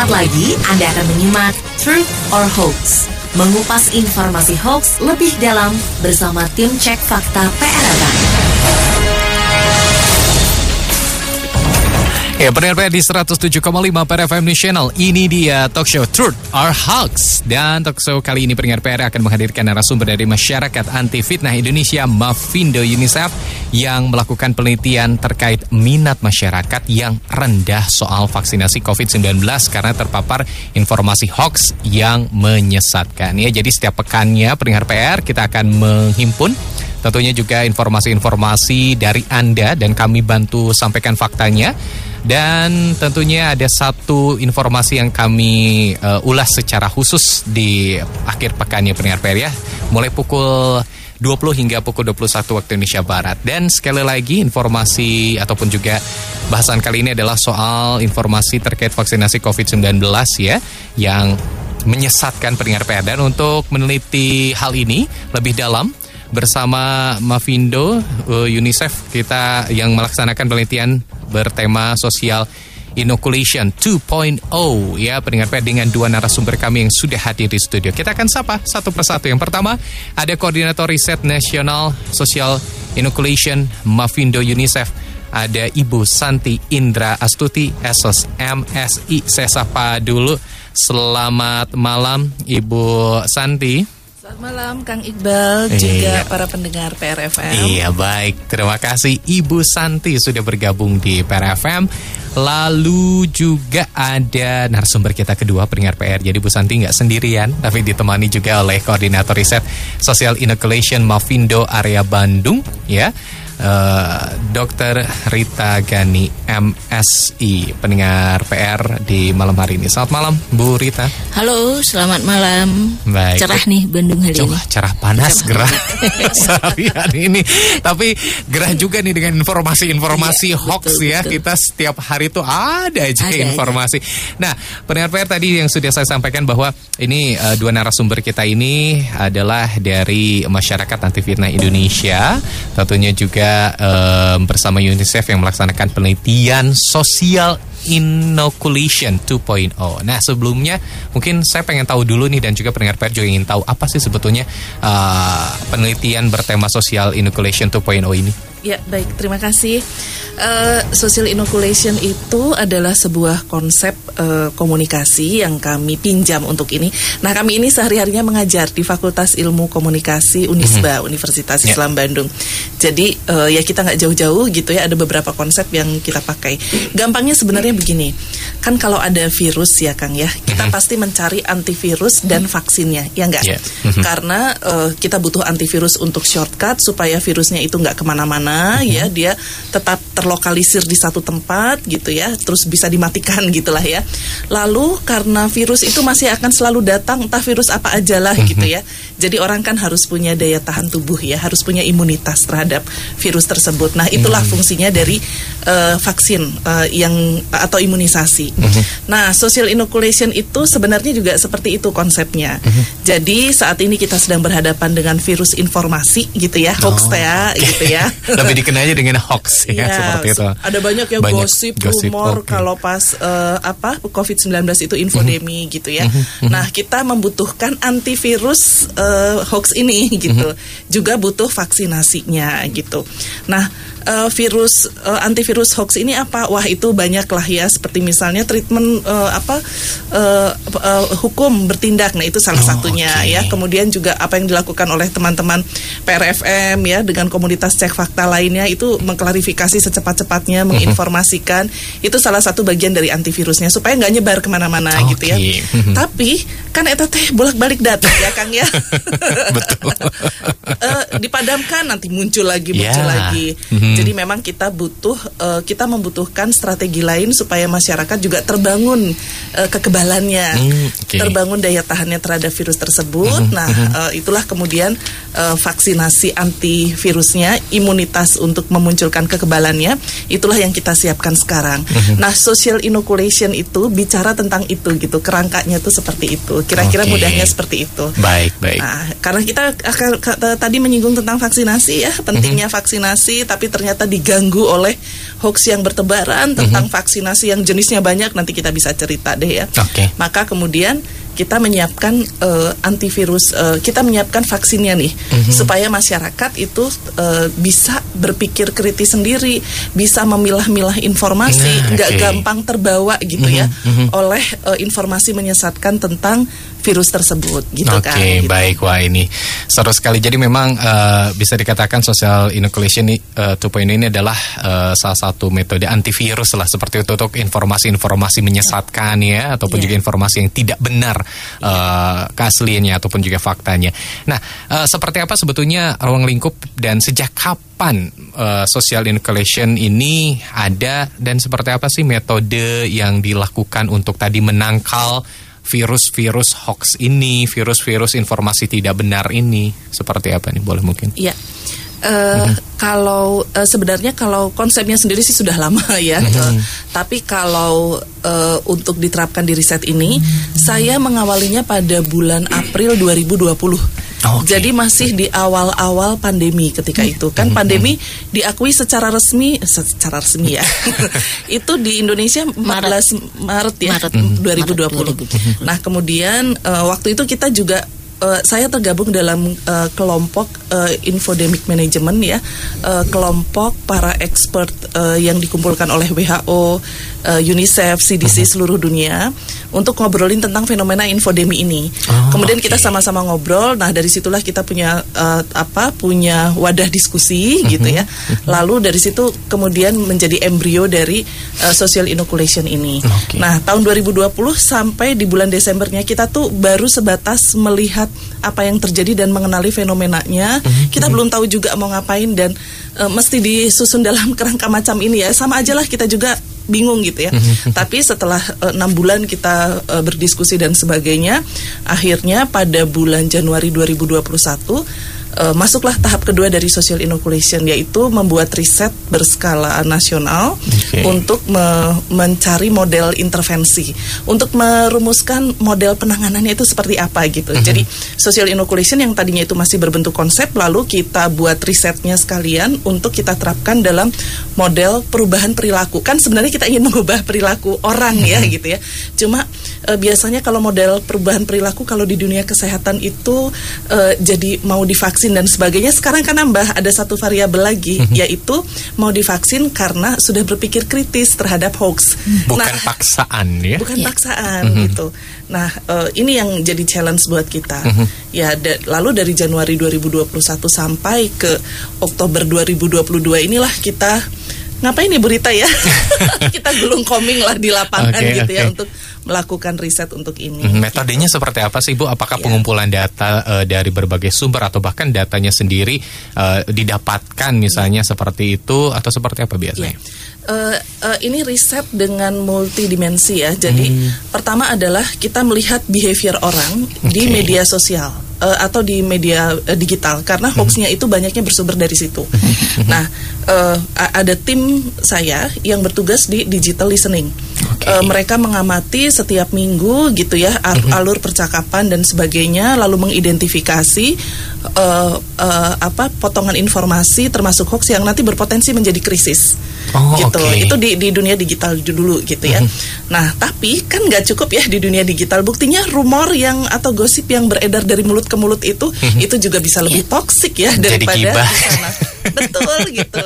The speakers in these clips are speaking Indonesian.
Sesaat lagi Anda akan menyimak Truth or Hoax. Mengupas informasi hoax lebih dalam bersama tim cek fakta PRFM. Ya, pendengar di 107,5 per FM News Channel. Ini dia talk show Truth or Hoax. Dan talk show kali ini pendengar PR akan menghadirkan narasumber dari Masyarakat Anti Fitnah Indonesia, Mafindo UNICEF, yang melakukan penelitian terkait minat masyarakat yang rendah soal vaksinasi COVID-19 karena terpapar informasi hoax yang menyesatkan. Ya, jadi setiap pekannya pendengar PR kita akan menghimpun tentunya juga informasi-informasi dari Anda dan kami bantu sampaikan faktanya. Dan tentunya ada satu informasi yang kami uh, ulas secara khusus di akhir pekannya pendengar PR ya. Mulai pukul 20 hingga pukul 21 waktu Indonesia Barat. Dan sekali lagi informasi ataupun juga bahasan kali ini adalah soal informasi terkait vaksinasi COVID-19 ya yang menyesatkan pendengar PR dan untuk meneliti hal ini lebih dalam bersama Mavindo uh, UNICEF kita yang melaksanakan penelitian bertema sosial Inoculation 2.0 ya pendengar PR dengan dua narasumber kami yang sudah hadir di studio. Kita akan sapa satu persatu. Yang pertama ada koordinator riset nasional sosial Inoculation Mavindo UNICEF ada Ibu Santi Indra Astuti SOS MSI. Saya sapa dulu. Selamat malam Ibu Santi. Selamat malam Kang Iqbal juga para pendengar PRFM. Iya baik, terima kasih Ibu Santi sudah bergabung di PRFM. Lalu juga ada narasumber kita kedua pendengar PR. Jadi Bu Santi nggak sendirian, tapi ditemani juga oleh koordinator riset Social Inoculation Mavindo area Bandung, ya. Uh, Dr. Rita Gani MSI pendengar PR di malam hari ini. Selamat malam Bu Rita. Halo, selamat malam. Baik. Cerah nih Bandung hari Coba, ini. Cerah panas, Cerah. gerah seharian ini. Tapi gerah juga nih dengan informasi-informasi Iya, hoax betul, ya. betul. Kita setiap hari tuh ada aja Ada informasi. Nah, pendengar PR tadi yang sudah saya sampaikan bahwa ini eh, dua narasumber kita ini adalah dari masyarakat anti fitnah Indonesia. Tentunya juga eh, bersama UNICEF yang melaksanakan penelitian sosial Inoculation 2.0. Nah sebelumnya mungkin saya pengen tahu dulu nih dan juga pendengar PR juga ingin tahu apa sih sebetulnya eh, penelitian bertema sosial Inoculation 2.0 ini. Ya, baik. Terima kasih. Eh, social inoculation itu adalah sebuah konsep eh, komunikasi yang kami pinjam untuk ini. Nah, kami ini sehari-harinya mengajar di Fakultas Ilmu Komunikasi Unisba, Universitas Ya. Islam Bandung. Jadi, eh, ya kita nggak jauh-jauh gitu ya. Ada beberapa konsep yang kita pakai. Gampangnya sebenarnya begini. Kan kalau ada virus ya, Kang ya, kita pasti mencari antivirus dan vaksinnya, ya enggak? Ya. Mhm. Karena eh, kita butuh antivirus untuk shortcut supaya virusnya itu nggak ke mana-mana ya dia tetap terlokalisir di satu tempat gitu ya terus bisa dimatikan gitulah ya. Lalu karena virus itu masih akan selalu datang entah virus apa aja lah gitu ya jadi orang kan harus punya daya tahan tubuh ya harus punya imunitas terhadap virus tersebut nah itulah fungsinya dari eh, vaksin eh, yang atau imunisasi nah social inoculation itu sebenarnya juga seperti itu konsepnya jadi saat ini kita sedang berhadapan dengan virus informasi gitu ya hoax Oh, ya oke. gitu ya Lebih dikenalnya dengan hoax ya, Iya, seperti itu. Ada banyak ya Banyak gosip, gosip, rumor oke. kalau pas eh, apa COVID-19 itu infodemi Mhm. gitu ya. Nah, kita membutuhkan antivirus eh, hoax ini gitu. Mhm. Juga butuh vaksinasinya gitu. Nah, eh, virus eh, antivirus hoax ini apa? Wah, itu banyak lah ya seperti misalnya treatment eh, apa eh, eh, hukum bertindak. Nah, itu salah Oh, satunya oke. ya. Kemudian juga apa yang dilakukan oleh teman-teman PRFM ya dengan komunitas cek fakta lainnya itu mengklarifikasi secepat-cepatnya, Mhm. menginformasikan itu salah satu bagian dari antivirusnya supaya nggak nyebar ke mana-mana Oke. gitu ya. Mhm. Tapi kan eta teh bolak-balik data ya Kang ya. Betul. Eh, dipadamkan nanti muncul lagi muncul Ya. lagi. Mhm. Jadi memang kita butuh eh, kita membutuhkan strategi lain supaya masyarakat juga terbangun eh, kekebalannya, Hmm, oke. terbangun daya tahannya terhadap virus tersebut. Mhm, Nah, eh, itulah kemudian eh, vaksinasi antivirusnya, imunitas untuk memunculkan kekebalannya, itulah yang kita siapkan sekarang. Mhm. Nah, social inoculation itu bicara tentang itu gitu, kerangkanya tuh seperti itu. Kira-kira Oke. mudahnya seperti itu. Baik, baik. Nah, karena kita akan ka- tadi menyinggung tentang vaksinasi ya, pentingnya vaksinasi, tapi ternyata diganggu oleh hoax yang bertebaran tentang vaksinasi yang jenisnya banyak nanti kita bisa cerita deh ya. Oke. Maka kemudian kita menyiapkan eh, antivirus, eh, kita menyiapkan vaksinnya nih supaya masyarakat itu eh, bisa berpikir kritis sendiri, bisa memilah-milah informasi, Nah, nggak oke. gampang terbawa gitu ya oleh eh, informasi menyesatkan tentang virus tersebut gitu Oke, kan. gitu. baik. Wah, ini seru sekali. Jadi memang eh, bisa dikatakan social inoculation ini, eh, 2.0 ini adalah eh, salah satu metode antivirus lah seperti itu untuk informasi-informasi menyesatkan ya ataupun Iya. juga informasi yang tidak benar eh, keasliannya ataupun juga faktanya. Nah, eh, seperti apa sebetulnya ruang lingkup dan sejak kapan eh, social inoculation ini ada dan seperti apa sih metode yang dilakukan untuk tadi menangkal virus-virus hoax ini, virus-virus informasi tidak benar ini, seperti apa nih? Boleh mungkin? Iya. Eh, Kalau eh, sebenarnya kalau konsepnya sendiri sih sudah lama ya, Eh, tapi kalau eh, untuk diterapkan di riset ini, saya mengawalinya pada bulan April 2020. Oke. Jadi masih di awal-awal pandemi ketika itu kan pandemi diakui secara resmi secara resmi ya. itu di Indonesia 14 Maret, ya Maret. 2020. Nah, kemudian eh, waktu itu kita juga eh, saya tergabung dalam eh, kelompok eh, infodemic management ya, eh, kelompok para expert eh, yang dikumpulkan oleh WHO, eh, UNICEF, CDC seluruh dunia untuk ngobrolin tentang fenomena infodemi ini. Oh, Kemudian oke. kita sama-sama ngobrol. Nah, dari situlah kita punya eh, apa? punya wadah diskusi gitu ya. Lalu dari situ kemudian menjadi embrio dari eh, social inoculation ini. Oke. Nah, tahun 2020 sampai di bulan Desembernya kita tuh baru sebatas melihat apa yang terjadi dan mengenali fenomenanya. Kita belum tahu juga mau ngapain dan eh, mesti disusun dalam kerangka macam ini ya. Sama aja lah kita juga bingung gitu ya. Tapi setelah eh, enam bulan kita eh, berdiskusi dan sebagainya, akhirnya pada bulan Januari 2021 eh, masuklah tahap kedua dari social inoculation yaitu membuat riset berskala nasional Oke. untuk me- mencari model intervensi, untuk merumuskan model penanganannya itu seperti apa gitu. Jadi social inoculation yang tadinya itu masih berbentuk konsep, lalu kita buat risetnya sekalian untuk kita terapkan dalam model perubahan perilaku. Kan sebenarnya kita ingin mengubah perilaku orang ya gitu ya. Cuma eh, biasanya kalau model perubahan perilaku kalau di dunia kesehatan itu eh, jadi mau divaksin dan sebagainya. Sekarang kan nambah ada satu variabel lagi yaitu mau divaksin karena sudah berpikir kritis terhadap hoax. Bukan Nah, paksaan ya? bukan Iya. paksaan gitu. Nah, eh, ini yang jadi challenge buat kita. Ya, da- lalu dari Januari 2021 sampai ke Oktober 2022 inilah kita ngapain nih Bu Rita ya? kita gulung koming lah di lapangan Oke, gitu ya oke. untuk melakukan riset untuk ini. Mhm, Metodenya seperti apa sih Bu? Apakah Ya. pengumpulan data eh, dari berbagai sumber atau bahkan datanya sendiri eh, didapatkan misalnya seperti itu atau seperti apa Ya. Eh, eh, ini riset dengan multidimensi ya. Jadi Hmm. pertama adalah kita melihat behavior orang di Oke. media sosial eh, atau di media eh, digital karena Hmm. hoaxnya itu banyaknya bersumber dari situ. nah, a- ada tim saya yang bertugas di digital listening. Oke. Eh, mereka mengamati setiap minggu gitu ya Hmm. alur percakapan dan sebagainya, lalu mengidentifikasi eh, eh, apa potongan informasi termasuk hoax yang nanti berpotensi menjadi krisis. Oh, gitu. oke. Itu di, di dunia digital dulu gitu ya. Nah, tapi kan nggak cukup ya di dunia digital. Buktinya rumor yang atau gosip yang beredar dari mulut ke mulut itu itu juga bisa lebih toksik ya Jadi daripada di sana. Betul gitu.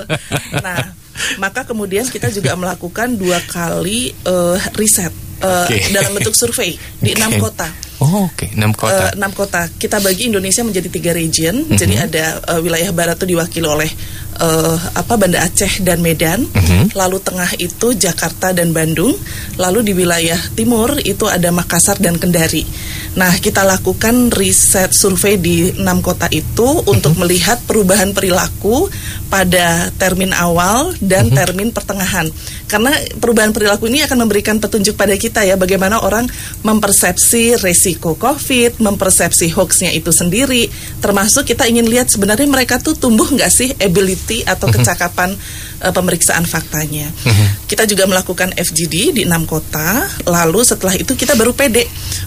Nah, maka kemudian kita juga melakukan dua kali eh, riset eh, Oke. dalam bentuk survei di enam kota. Oh, oke, enam kota. Eh, enam kota. Kita bagi Indonesia menjadi tiga region. Mhm. Jadi ada eh, wilayah barat itu diwakili oleh eh, apa Banda Aceh dan Medan. Mhm. Lalu tengah itu Jakarta dan Bandung. Lalu di wilayah timur itu ada Makassar dan Kendari. Nah, kita lakukan riset survei di enam kota itu untuk melihat perubahan perilaku pada termin awal dan termin pertengahan. Karena perubahan perilaku ini akan memberikan petunjuk pada kita ya bagaimana orang mempersepsi resiko COVID, mempersepsi hoaxnya itu sendiri. Termasuk kita ingin lihat sebenarnya mereka tuh tumbuh nggak sih ability atau kecakapan eh, pemeriksaan faktanya. Kita juga melakukan FGD di enam kota. Lalu setelah itu kita baru pede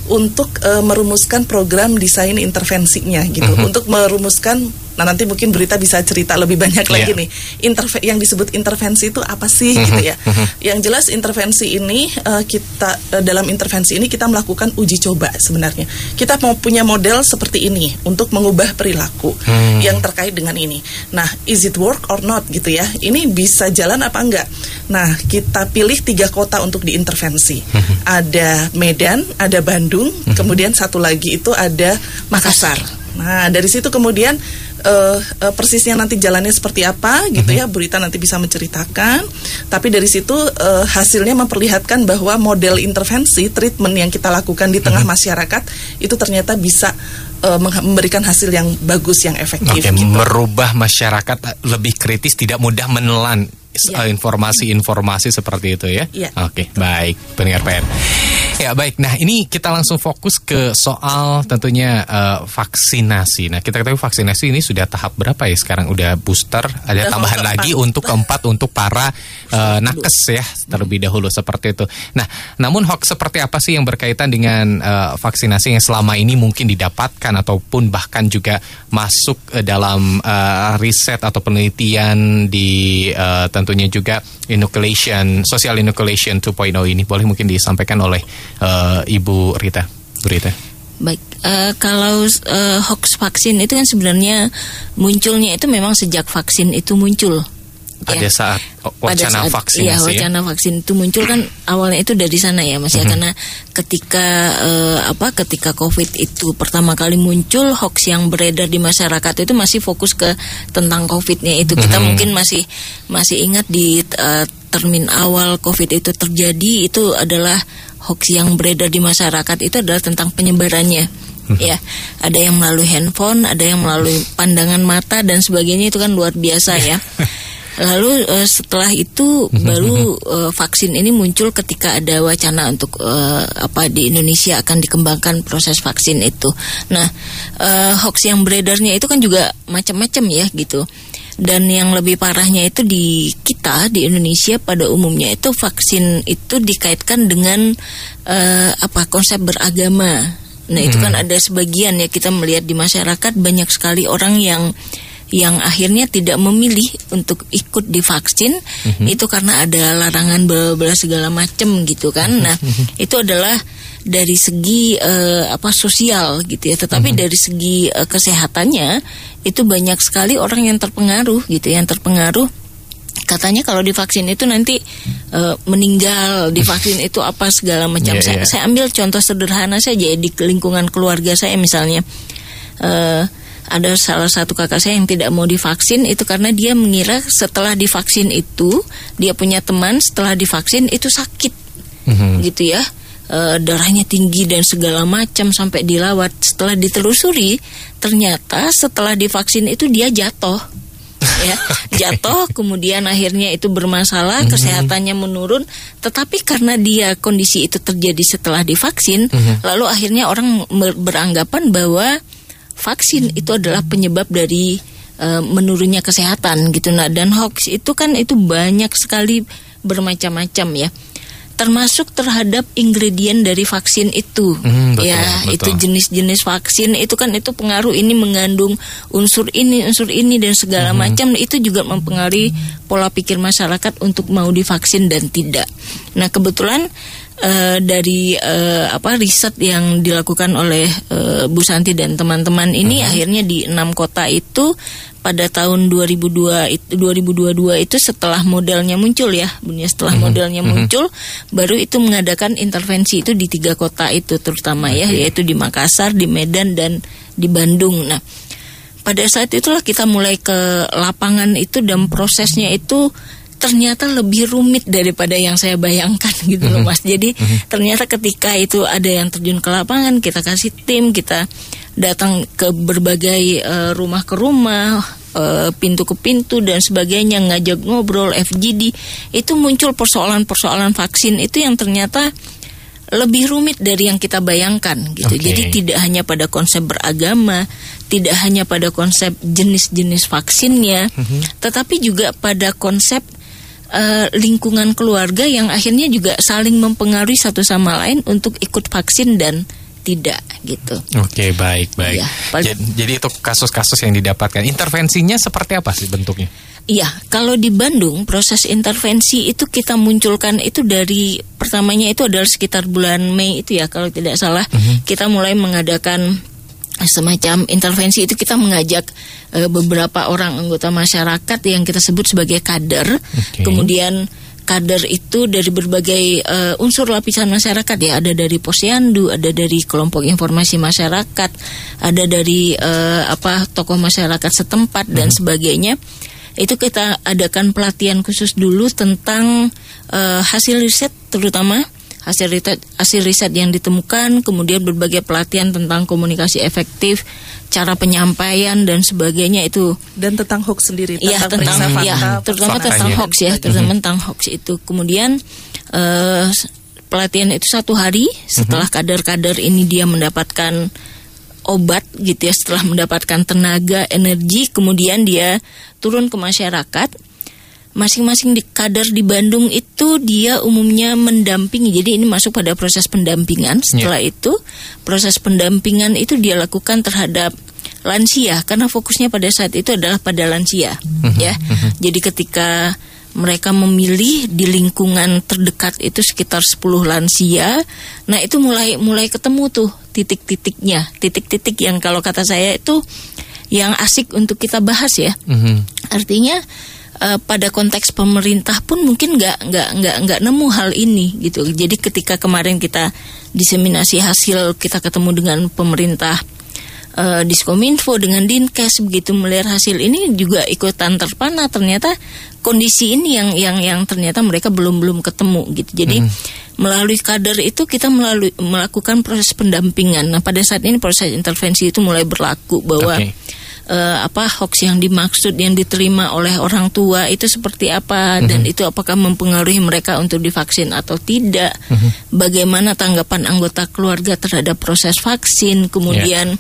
untuk eh, merumuskan program desain intervensinya gitu, untuk merumuskan Nah nanti mungkin berita bisa cerita lebih banyak lagi Iya. nih. Interve yang disebut intervensi itu apa sih gitu ya? Yang jelas intervensi ini eh, kita eh, dalam intervensi ini kita melakukan uji coba sebenarnya. Kita mau punya model seperti ini untuk mengubah perilaku yang terkait dengan ini. Nah, is it work or not gitu ya? Ini bisa jalan apa enggak? Nah, kita pilih tiga kota untuk diintervensi. Ada Medan, ada Bandung, kemudian satu lagi itu ada Makassar. Nah, dari situ kemudian eh, eh, persisnya nanti jalannya seperti apa gitu ya, berita nanti bisa menceritakan. Tapi dari situ eh, hasilnya memperlihatkan bahwa model intervensi treatment yang kita lakukan di tengah masyarakat itu ternyata bisa meng- memberikan hasil yang bagus, yang efektif. Oke, gitu. merubah masyarakat eh, lebih kritis, tidak mudah menelan informasi-informasi seperti itu ya. Ya. Oke, baik, pendengar PR. Ya baik, nah ini kita langsung fokus ke soal tentunya eh, vaksinasi. Nah kita ketahui vaksinasi ini sudah tahap berapa ya sekarang? Udah booster, ada Level tambahan keempat. lagi untuk keempat untuk para eh, nakes ya terlebih dahulu seperti itu. Nah, namun hoax seperti apa sih yang berkaitan dengan eh, vaksinasi yang selama ini mungkin didapatkan ataupun bahkan juga masuk eh, dalam eh, riset atau penelitian di eh, tentunya juga inoculation, social inoculation 2.0 ini boleh mungkin disampaikan oleh eh, Ibu Rita. Bu Rita. Baik, eh, kalau eh, hoax vaksin itu kan sebenarnya munculnya itu memang sejak vaksin itu muncul. Pada ya. saat oh, Pada wacana saat- vaksinasi iya, ya. wacana vaksin itu muncul kan awalnya itu dari sana ya Mas ya Mhm. karena ketika eh, apa ketika Covid itu pertama kali muncul hoax yang beredar di masyarakat itu masih fokus ke tentang Covidnya itu kita Mhm. mungkin masih masih ingat di eh, termin awal Covid itu terjadi itu adalah hoax yang beredar di masyarakat itu adalah tentang penyebarannya ya ada yang melalui handphone ada yang melalui pandangan mata dan sebagainya itu kan luar biasa ya lalu eh, setelah itu baru eh, vaksin ini muncul ketika ada wacana untuk eh, apa di Indonesia akan dikembangkan proses vaksin itu. Nah eh, hoax yang beredarnya itu kan juga macam-macam ya gitu. Dan yang lebih parahnya itu di kita di Indonesia pada umumnya itu vaksin itu dikaitkan dengan eh, apa konsep beragama. Nah itu kan ada sebagian ya kita melihat di masyarakat banyak sekali orang yang yang akhirnya tidak memilih untuk ikut divaksin itu karena ada larangan bla segala macam gitu kan. Nah itu adalah dari segi eh, apa sosial gitu ya, tetapi dari segi eh, kesehatannya itu banyak sekali orang yang terpengaruh gitu, yang terpengaruh katanya kalau divaksin itu nanti eh, meninggal divaksin itu apa segala macam. Iya, saya, iya. saya ambil contoh sederhana saja di lingkungan keluarga saya misalnya. eh, ada salah satu kakak saya yang tidak mau divaksin itu karena dia mengira setelah divaksin itu dia punya teman setelah divaksin itu sakit. Mhm. gitu ya. Eh, darahnya tinggi dan segala macam sampai dilawat. Setelah ditelusuri ternyata setelah divaksin itu dia jatuh. Ya jatuh kemudian akhirnya itu bermasalah kesehatannya menurun. Tetapi karena dia kondisi itu terjadi setelah divaksin lalu akhirnya orang beranggapan bahwa vaksin itu adalah penyebab dari eh, menurunnya kesehatan gitu. Nah dan hoax itu kan itu banyak sekali bermacam-macam ya. Termasuk terhadap ingredient dari vaksin itu. Hmm, betul, ya betul. itu jenis-jenis vaksin itu kan itu pengaruh ini mengandung unsur ini unsur ini dan segala Mhm. macam. Itu juga mempengaruhi pola pikir masyarakat untuk mau divaksin dan tidak. Nah kebetulan eh, dari eh, apa riset yang dilakukan oleh eh, Bu Santi dan teman-teman ini Mhm. akhirnya di enam kota itu pada tahun 2002 itu 2022 itu setelah modelnya muncul ya ya, setelah modelnya muncul baru itu mengadakan intervensi itu di tiga kota itu terutama ya yaitu di Makassar di Medan dan di Bandung. Nah pada saat itulah kita mulai ke lapangan itu dan prosesnya itu ternyata lebih rumit daripada yang saya bayangkan gitu loh mas jadi ternyata ketika itu ada yang terjun ke lapangan kita kasih tim kita datang ke berbagai eh, rumah ke rumah eh, pintu ke pintu dan sebagainya ngajak ngobrol FGD itu muncul persoalan-persoalan vaksin itu yang ternyata lebih rumit dari yang kita bayangkan gitu. Oke. Jadi tidak hanya pada konsep beragama, tidak hanya pada konsep jenis-jenis vaksinnya, tetapi juga pada konsep eh, lingkungan keluarga yang akhirnya juga saling mempengaruhi satu sama lain untuk ikut vaksin dan tidak gitu. Oke, baik, baik. Iya, paling- jadi, jadi itu kasus-kasus yang didapatkan. Intervensinya seperti apa sih bentuknya? Iya, kalau di Bandung proses intervensi itu kita munculkan itu dari pertamanya itu adalah sekitar bulan Mei itu ya kalau tidak salah kita mulai mengadakan semacam intervensi itu kita mengajak eh, beberapa orang anggota masyarakat yang kita sebut sebagai kader, Oke. kemudian kader itu dari berbagai eh, unsur lapisan masyarakat ya. Ada dari posyandu ada dari kelompok informasi masyarakat ada dari eh, apa tokoh masyarakat setempat dan sebagainya. Itu kita adakan pelatihan khusus dulu tentang eh, hasil riset terutama hasil riset hasil riset yang ditemukan kemudian berbagai pelatihan tentang komunikasi efektif cara penyampaian dan sebagainya itu Dan tentang hoax sendiri, Iya tentang tentang ya, terutama faktanya. tentang hoax ya, terutama tentang hoax itu. Kemudian eh, pelatihan itu satu hari setelah kader-kader ini dia mendapatkan obat gitu ya, setelah mendapatkan tenaga, energi, kemudian dia turun ke masyarakat. Masing-masing di kader di Bandung itu dia umumnya mendampingi. Jadi ini masuk pada proses pendampingan. Setelah itu proses pendampingan itu dia lakukan terhadap lansia karena fokusnya pada saat itu adalah pada lansia ya. Jadi ketika mereka memilih di lingkungan terdekat itu sekitar 10 lansia. Nah, itu mulai mulai ketemu tuh titik-titiknya, titik-titik yang kalau kata saya itu yang asik untuk kita bahas ya. Mhm. Artinya eh, pada konteks pemerintah pun mungkin nggak nggak nggak nggak nemu hal ini gitu. Jadi ketika kemarin kita diseminasi hasil kita ketemu dengan pemerintah eh, Diskominfo dengan Dinkes begitu melihat hasil ini juga ikutan terpana ternyata kondisi ini yang yang yang ternyata mereka belum belum ketemu gitu. Jadi melalui kader itu kita melalui melakukan proses pendampingan. Nah pada saat ini proses intervensi itu mulai berlaku bahwa Oke. Eh, apa hoax yang dimaksud yang diterima oleh orang tua itu seperti apa? Dan itu apakah mempengaruhi mereka untuk divaksin atau tidak? Bagaimana tanggapan anggota keluarga terhadap proses vaksin? Kemudian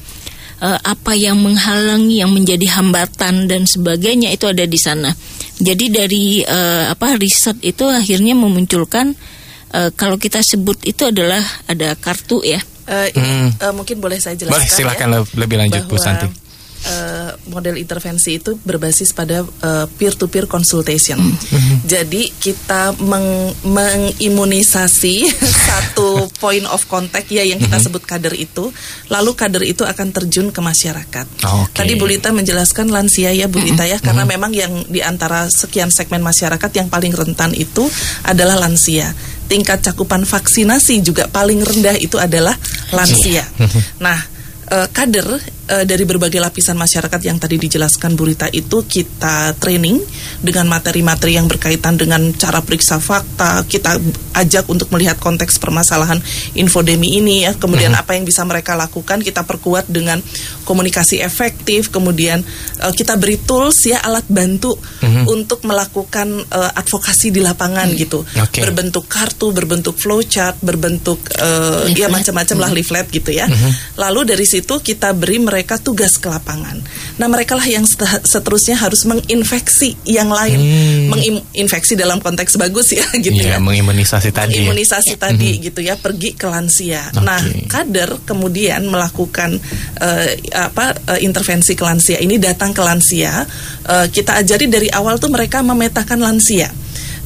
eh, apa yang menghalangi yang menjadi hambatan dan sebagainya itu ada di sana. Jadi dari eh, apa riset itu akhirnya memunculkan eh, kalau kita sebut itu adalah ada kartu ya. Eh, ini, eh, mungkin boleh saya jelaskan Boleh, silakan ya, le- lebih lanjut, Bu Santi. Eh, model intervensi itu berbasis pada peer to peer consultation. Mm-hmm. Jadi kita meng- mengimunisasi satu point of contact ya yang Mm-hmm. kita sebut kader itu, lalu kader itu akan terjun ke masyarakat. Oke. Tadi Bu Lita menjelaskan lansia ya Bu Lita ya, karena memang yang di antara sekian segmen masyarakat yang paling rentan itu adalah lansia. Tingkat cakupan vaksinasi juga paling rendah itu adalah lansia. Nah, eh, kader eh, dari berbagai lapisan masyarakat yang tadi dijelaskan Bu Rita itu kita training dengan materi-materi yang berkaitan dengan cara periksa fakta, kita ajak untuk melihat konteks permasalahan infodemi ini ya, kemudian apa yang bisa mereka lakukan kita perkuat dengan komunikasi efektif, kemudian eh, kita beri tools ya alat bantu untuk melakukan eh, advokasi di lapangan gitu, Oke. berbentuk kartu, berbentuk flowchart, berbentuk eh, ya macam-macam lah leaflet gitu ya. Lalu dari situ kita beri mereka tugas ke lapangan. Nah mereka lah yang set- seterusnya harus menginfeksi yang lain, menginfeksi dalam konteks bagus ya gitu Iya, ya mengimunisasi tadi. ya. imunisasi tadi gitu ya pergi ke lansia. Oke. Nah, kader kemudian melakukan eh, apa eh, intervensi ke lansia ini datang ke lansia. eh, kita ajari dari awal tuh mereka memetakan lansia.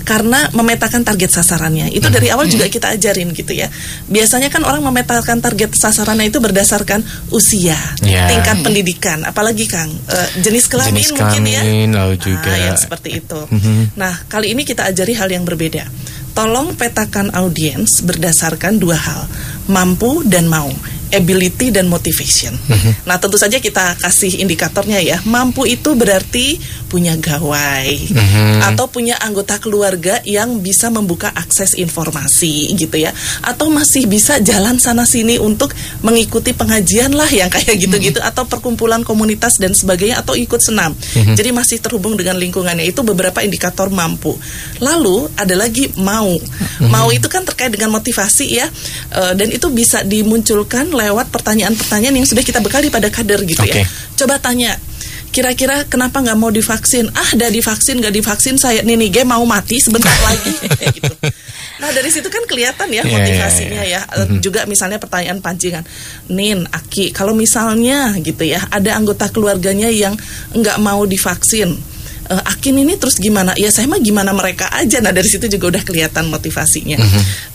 Karena memetakan target sasarannya itu dari awal juga kita ajarin gitu ya. Biasanya kan orang memetakan target sasarannya itu berdasarkan usia, Ya. tingkat pendidikan, apalagi Kang eh, jenis kelamin Jenis mungkin ya. lalu juga- Nah, yang seperti itu. Mhm. Nah, kali ini kita ajari hal yang berbeda. Tolong petakan audiens berdasarkan dua hal, mampu dan mau, ability dan motivation. Mhm. Nah, tentu saja kita kasih indikatornya ya. Mampu itu berarti punya gawai Mhm. atau punya anggota keluarga yang bisa membuka akses informasi gitu ya, atau masih bisa jalan sana sini untuk mengikuti pengajian lah yang kayak gitu-gitu atau perkumpulan komunitas dan sebagainya atau ikut senam. Jadi masih terhubung dengan lingkungannya itu beberapa indikator mampu. Lalu ada lagi mau. Mau itu kan terkait dengan motivasi ya. Eh, dan itu bisa dimunculkan lewat pertanyaan-pertanyaan yang sudah kita bekali pada kader gitu Oke. ya. Coba tanya kira-kira kenapa nggak mau divaksin? Ah, udah divaksin nggak divaksin saya nih, gue mau mati sebentar lagi gitu. Nah dari situ kan kelihatan ya Iya, motivasinya iya, ya. Eh, Juga misalnya pertanyaan pancingan, Nin, Aki, kalau misalnya gitu ya ada anggota keluarganya yang nggak mau divaksin, eh, Akin ini terus gimana? Ya saya mah gimana mereka aja. Nah dari situ juga udah kelihatan motivasinya.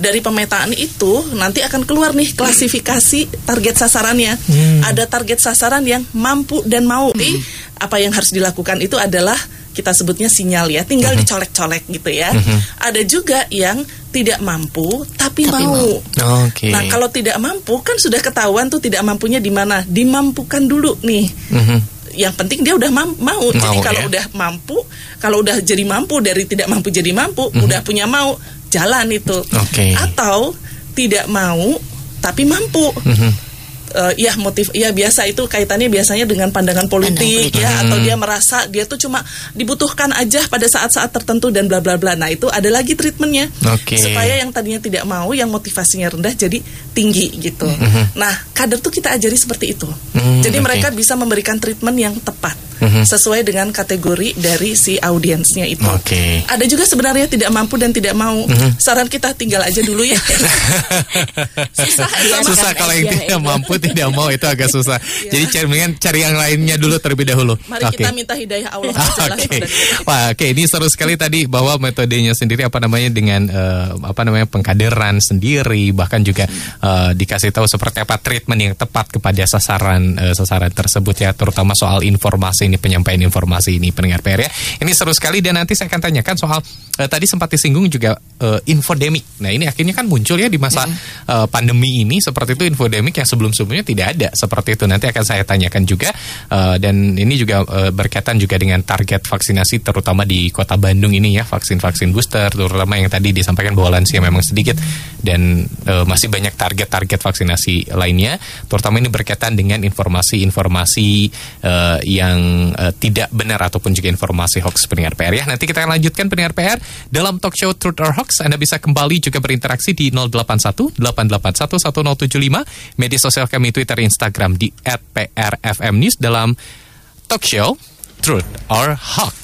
Dari pemetaan itu nanti akan keluar nih klasifikasi target sasarannya. Ada target sasaran yang mampu dan mau. Jadi apa yang harus dilakukan itu adalah kita sebutnya sinyal ya, tinggal dicolek-colek gitu ya. Ada juga yang tidak mampu tapi, Tapi mau. Oke. Nah, kalau tidak mampu kan sudah ketahuan tuh tidak mampunya di mana? Dimampukan dulu nih. Mhm. Yang penting dia udah mam- mau. Jadi Mau, kalau ya. udah mampu, kalau udah jadi mampu dari tidak mampu jadi mampu, udah punya mau, jalan itu. Oke. Atau tidak mau tapi mampu. Mhm. Eh, ya motif ya biasa itu kaitannya biasanya dengan pandangan politik politik. ya atau Hmm. dia merasa dia tuh cuma dibutuhkan aja pada saat-saat tertentu dan bla bla bla. Nah, itu ada lagi treatmentnya. Oke. Supaya yang tadinya tidak mau yang motivasinya rendah jadi tinggi gitu. Nah, kader tuh kita ajari seperti itu. Hmm, jadi oke. mereka bisa memberikan treatment yang tepat Mhm. sesuai dengan kategori dari si audiensnya itu. Oke. Ada juga sebenarnya tidak mampu dan tidak mau. Saran kita tinggal aja dulu ya. Susah ya, susah kalau yang aja tidak itu. Tidak mau itu agak susah. Jadi cari mendingan cari yang lainnya dulu terlebih dahulu. Mari Oke. kita minta hidayah Allah Ah. Oke, sebenarnya. wah, oke ini seru sekali tadi bahwa metodenya sendiri apa namanya dengan eh, apa namanya pengkaderan sendiri bahkan juga eh, dikasih tahu seperti apa treatment yang tepat kepada sasaran eh, sasaran tersebut ya terutama soal informasi ini penyampaian informasi ini pendengar PR ya. Ini seru sekali dan nanti saya akan tanyakan soal eh, tadi sempat disinggung juga eh, infodemik. Nah ini akhirnya kan muncul ya di masa eh, pandemi ini seperti itu infodemik yang sebelum-sebelumnya tidak ada seperti itu. Nanti akan saya tanyakan juga eh, dan ini juga eh, berkaitan juga dengan target vaksinasi terutama di kota Bandung ini ya vaksin-vaksin booster terutama yang tadi disampaikan bahwa lansia memang sedikit dan eh, masih banyak target-target vaksinasi lainnya terutama ini berkaitan dengan informasi-informasi eh, yang eh, tidak benar ataupun juga informasi hoax pendengar PR ya. Nanti kita akan lanjutkan pendengar PR dalam talk show Truth or Hoax. Anda bisa kembali juga berinteraksi di 081 881 1075 media sosial kami Twitter, Instagram di @prfmnews dalam talk show Truth or Hoax.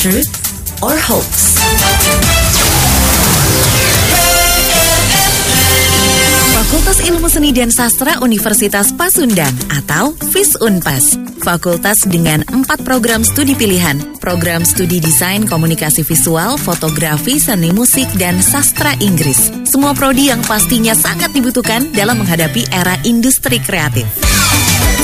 Truth or hoax? Fakultas Ilmu Seni dan Sastra Universitas Pasundan atau FIS Unpas. Fakultas dengan empat program studi pilihan, program studi desain komunikasi visual, fotografi, seni musik, dan sastra Inggris. Semua prodi yang pastinya sangat dibutuhkan dalam menghadapi era industri kreatif.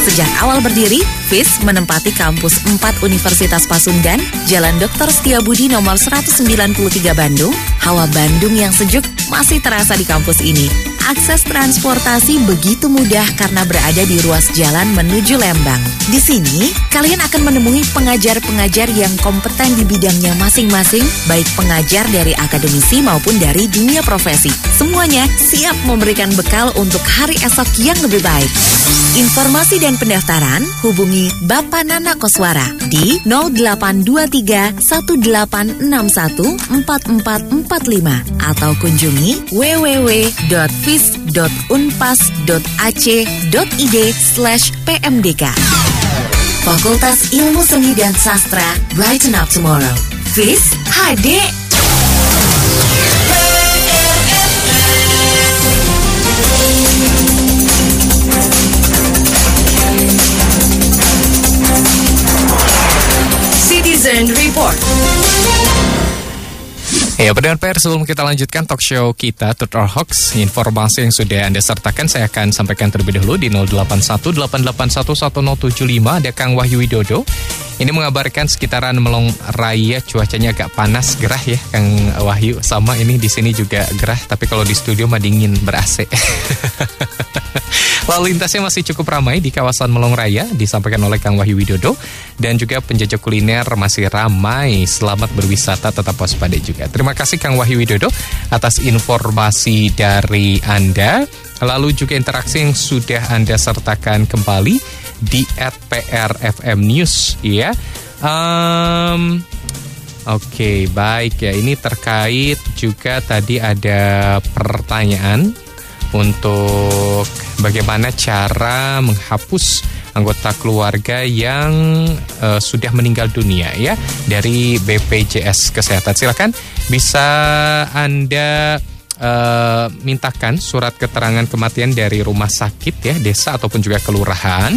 Sejak awal berdiri, FIS menempati kampus 4 Universitas Pasundan, Jalan Dr. Setiabudi nomor 193 Bandung. Hawa Bandung yang sejuk masih terasa di kampus ini. Akses transportasi begitu mudah karena berada di ruas jalan menuju Lembang. Di sini, kalian akan menemui pengajar-pengajar yang kompeten di bidangnya masing-masing, baik pengajar dari akademisi maupun dari dunia profesi. Semuanya siap memberikan bekal untuk hari esok yang lebih baik. Informasi dan pendaftaran hubungi Bapak Nana Koswara di 0823 1861 4445 atau kunjungi www.fis.unpas.ac.id slash pmdk. Fakultas Ilmu Seni dan Sastra Brighten Up Tomorrow. FIS HD. Citizen Report. Ya, pendengar PR sebelum kita lanjutkan talk show kita Truth or Hoax, informasi yang sudah Anda sertakan saya akan sampaikan terlebih dahulu di 0818811075 ada Kang Wahyu Widodo. Ini mengabarkan sekitaran Melong Raya cuacanya agak panas, gerah ya Kang Wahyu. Sama ini di sini juga gerah, tapi kalau di studio mah dingin ber-AC. Lalu lintasnya masih cukup ramai di kawasan Melong Raya, disampaikan oleh Kang Wahyu Widodo. Dan juga penjajah kuliner masih ramai. Selamat berwisata, tetap waspada juga. Terima kasih Kang Wahyu Widodo atas informasi dari Anda. Lalu juga interaksi yang sudah Anda sertakan kembali di @prfm News ya. Em, Oke, baik ya. Ini terkait juga tadi ada pertanyaan untuk bagaimana cara menghapus anggota keluarga yang uh, sudah meninggal dunia ya dari BPJS Kesehatan. Silakan bisa Anda uh, mintakan surat keterangan kematian dari rumah sakit ya, desa ataupun juga kelurahan,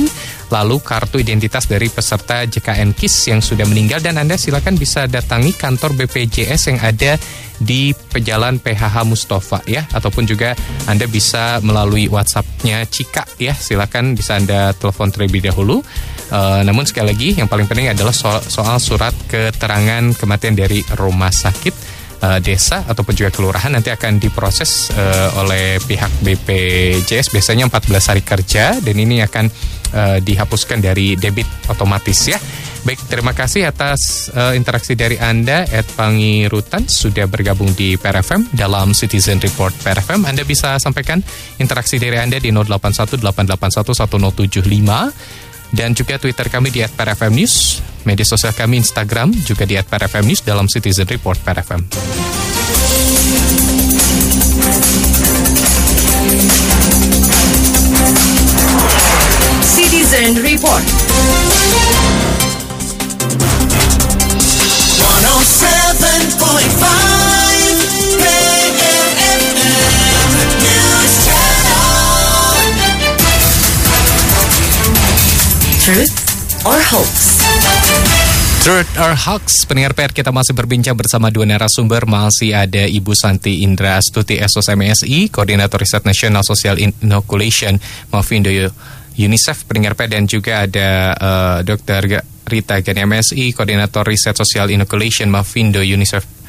lalu kartu identitas dari peserta JKN KIS yang sudah meninggal. Dan Anda silakan bisa datangi kantor BPJS yang ada di Pejalan PHH Mustafa ya. Ataupun juga Anda bisa melalui WhatsAppnya Cika ya. Silakan bisa Anda telepon terlebih dahulu. Uh, namun sekali lagi yang paling penting adalah soal, soal surat keterangan kematian dari rumah sakit uh, desa ataupun juga kelurahan nanti akan diproses uh, oleh pihak BPJS biasanya 14 hari kerja dan ini akan uh, dihapuskan dari debit otomatis ya. Baik, terima kasih atas uh, interaksi dari Anda Ed Pangirutan sudah bergabung di PRFM dalam Citizen Report PRFM. Anda bisa sampaikan interaksi dari Anda di 0818811075 dan juga Twitter kami di @prfm News, media sosial kami Instagram juga di @prfm News dalam Citizen Report PRFM. Citizen Report. Truth or Hoax? Truth or Hoax, pendengar PR kita masih berbincang bersama dua narasumber Masih ada Ibu Santi Indra Astuti SOS MSI Koordinator Riset Nasional Social Inoculation Mafindo UNICEF pendengar PR dan juga ada uh, Dr. Rita Gani MSI Koordinator Riset Social Inoculation Mafindo UNICEF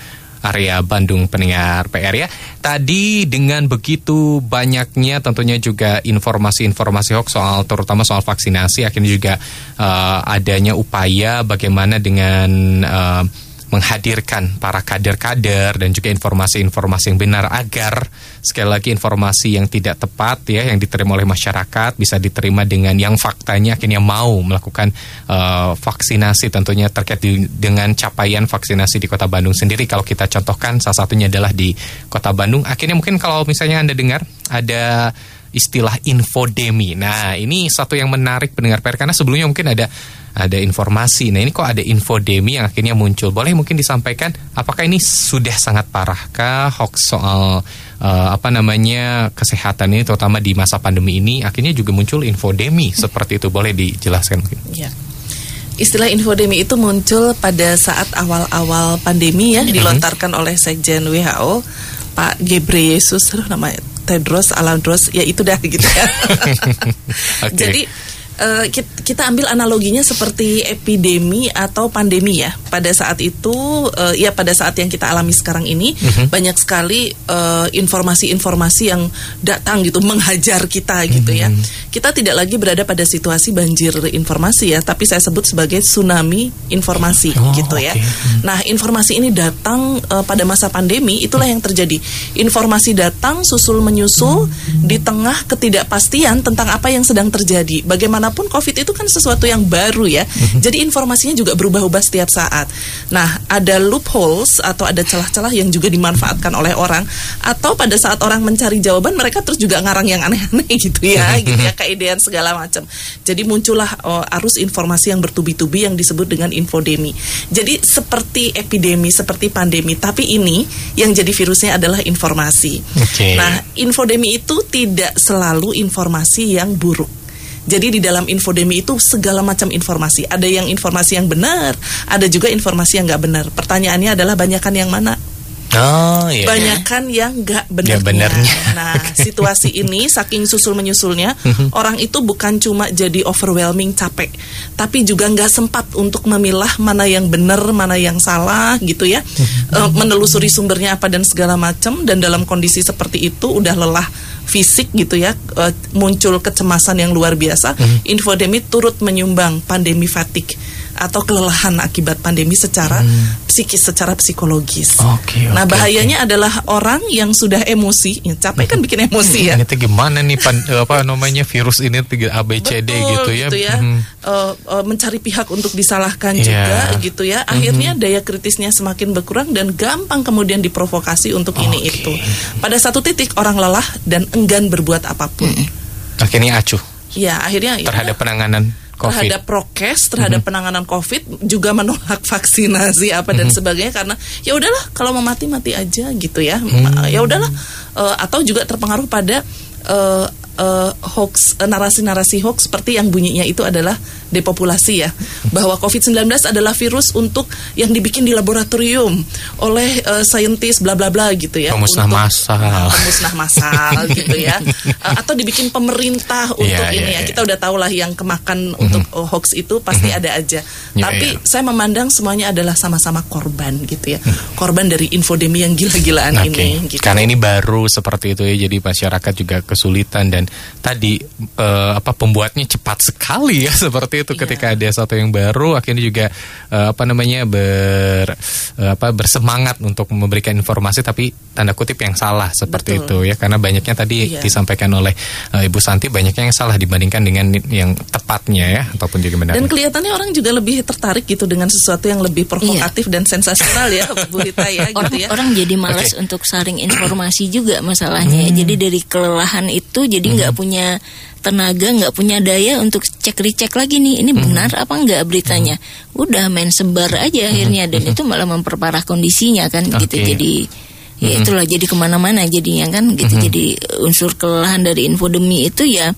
area Bandung pendengar PR ya. Tadi dengan begitu banyaknya tentunya juga informasi-informasi hoax soal terutama soal vaksinasi akhirnya juga uh, adanya upaya bagaimana dengan uh, menghadirkan para kader-kader dan juga informasi-informasi yang benar agar sekali lagi informasi yang tidak tepat ya yang diterima oleh masyarakat bisa diterima dengan yang faktanya akhirnya mau melakukan uh, vaksinasi tentunya terkait di, dengan capaian vaksinasi di Kota Bandung sendiri kalau kita contohkan salah satunya adalah di Kota Bandung akhirnya mungkin kalau misalnya Anda dengar ada istilah infodemi. Nah, ini satu yang menarik pendengar PR karena sebelumnya mungkin ada ada informasi. Nah, ini kok ada infodemi yang akhirnya muncul. Boleh mungkin disampaikan apakah ini sudah sangat parahkah hoax soal uh, apa namanya kesehatan ini terutama di masa pandemi ini akhirnya juga muncul infodemi seperti itu. Boleh dijelaskan mungkin? Ya. Istilah infodemi itu muncul pada saat awal-awal pandemi ya mm -hmm. dilontarkan oleh Sekjen WHO Pak Gebreyesus namanya Tedros Alandros ya itu dah gitu ya. okay. Jadi uh, kita ambil analoginya seperti epidemi atau pandemi ya. Pada saat itu uh, ya pada saat yang kita alami sekarang ini uh-huh. banyak sekali uh, informasi-informasi yang datang gitu menghajar kita gitu uh-huh. ya. Mhm. Kita tidak lagi berada pada situasi banjir informasi ya, tapi saya sebut sebagai tsunami informasi oh, gitu ya. Uh-huh. Nah, informasi ini datang uh, pada masa pandemi itulah yang terjadi. Informasi datang susul menyusul di tengah ketidakpastian tentang apa yang sedang terjadi. Bagaimana bagaimanapun COVID itu kan sesuatu yang baru ya. Mhm. Jadi informasinya juga berubah-ubah setiap saat. Nah, ada loopholes atau ada celah-celah yang juga dimanfaatkan oleh orang atau pada saat orang mencari jawaban mereka terus juga ngarang yang aneh-aneh gitu ya, gitu ya, keidean segala macam. Jadi muncullah oh, arus informasi yang bertubi-tubi yang disebut dengan infodemi. Jadi seperti epidemi, seperti pandemi, tapi ini yang jadi virusnya adalah informasi. Okay. Nah, infodemi itu tidak selalu informasi yang buruk jadi di dalam infodemi itu segala macam informasi. Ada yang informasi yang benar, ada juga informasi yang nggak benar. Pertanyaannya adalah banyakkan yang mana? Oh, iya. Banyakan yang nggak benar. benernya. Nah, situasi ini saking susul menyusulnya, mhm. orang itu bukan cuma jadi overwhelming capek, tapi juga nggak sempat untuk memilah mana yang benar, mana yang salah, gitu ya. uh, menelusuri sumbernya apa dan segala macam. Dan dalam kondisi seperti itu udah lelah fisik gitu ya uh, muncul kecemasan yang luar biasa hmm. infodemi turut menyumbang pandemi fatigue atau kelelahan akibat pandemi secara hmm. psikis secara psikologis. Okay, okay, nah bahayanya okay. adalah orang yang sudah emosi, ya, capek kan bikin emosi ya. Ini gimana nih pan, apa namanya virus ini tiga ABCD Betul, gitu ya. Gitu ya. Hmm. Uh, uh, mencari pihak untuk disalahkan yeah. juga gitu ya. Akhirnya hmm. daya kritisnya semakin berkurang dan gampang kemudian diprovokasi untuk okay. ini itu. Pada satu titik orang lelah dan enggan berbuat apa pun. Hmm. Akhirnya acuh ya akhirnya ya terhadap udah, penanganan COVID. terhadap prokes, terhadap penanganan COVID juga menolak vaksinasi apa dan sebagainya karena ya udahlah kalau mau mati mati aja gitu ya. Ma- Ya udahlah Eh, atau juga terpengaruh pada eh, eh, hoax narasi-narasi hoax seperti yang bunyinya itu adalah depopulasi ya bahwa COVID-19 adalah virus untuk yang dibikin di laboratorium oleh eh, saintis bla bla bla gitu ya Pemusnah untuk- massal. Nah, pemusnah massal gitu ya Eh, atau dibikin pemerintah untuk Iya, ini iya, ya iya. kita udah tahu lah yang kemakan untuk uh, hoax itu pasti ada aja. Iya, Tapi iya. saya memandang semuanya adalah sama-sama korban gitu ya. Korban dari infodemi yang gila-gilaan Oke, ini gitu. karena ini baru seperti itu ya, jadi masyarakat juga kesulitan dan tadi eh, apa pembuatnya cepat sekali ya seperti itu. Iya. Ketika ada satu yang baru, akhirnya juga eh, apa namanya ber eh, apa bersemangat untuk memberikan informasi, tapi tanda kutip yang salah seperti Betul. itu ya, karena banyaknya tadi Iya. disampaikan oleh eh, Ibu Santi banyaknya yang salah dibandingkan dengan yang tepatnya ya, ataupun juga benar. Dan kelihatannya orang juga lebih tertarik gitu dengan sesuatu yang lebih provokatif dan sensasional ya, Bu Rita ya orang gitu ya. orang jadi malas Oke. untuk saring informasi juga masalahnya ya. Hmm. jadi dari kelelahan itu jadi nggak punya tenaga nggak punya daya untuk cek recheck lagi nih ini Hmm. benar apa enggak beritanya? Udah main sebar aja akhirnya dan itu malah memperparah kondisinya kan gitu. Oke. jadi ya itulah jadi ke mana-mana jadinya kan gitu. Jadi unsur kelelahan dari infodemi itu ya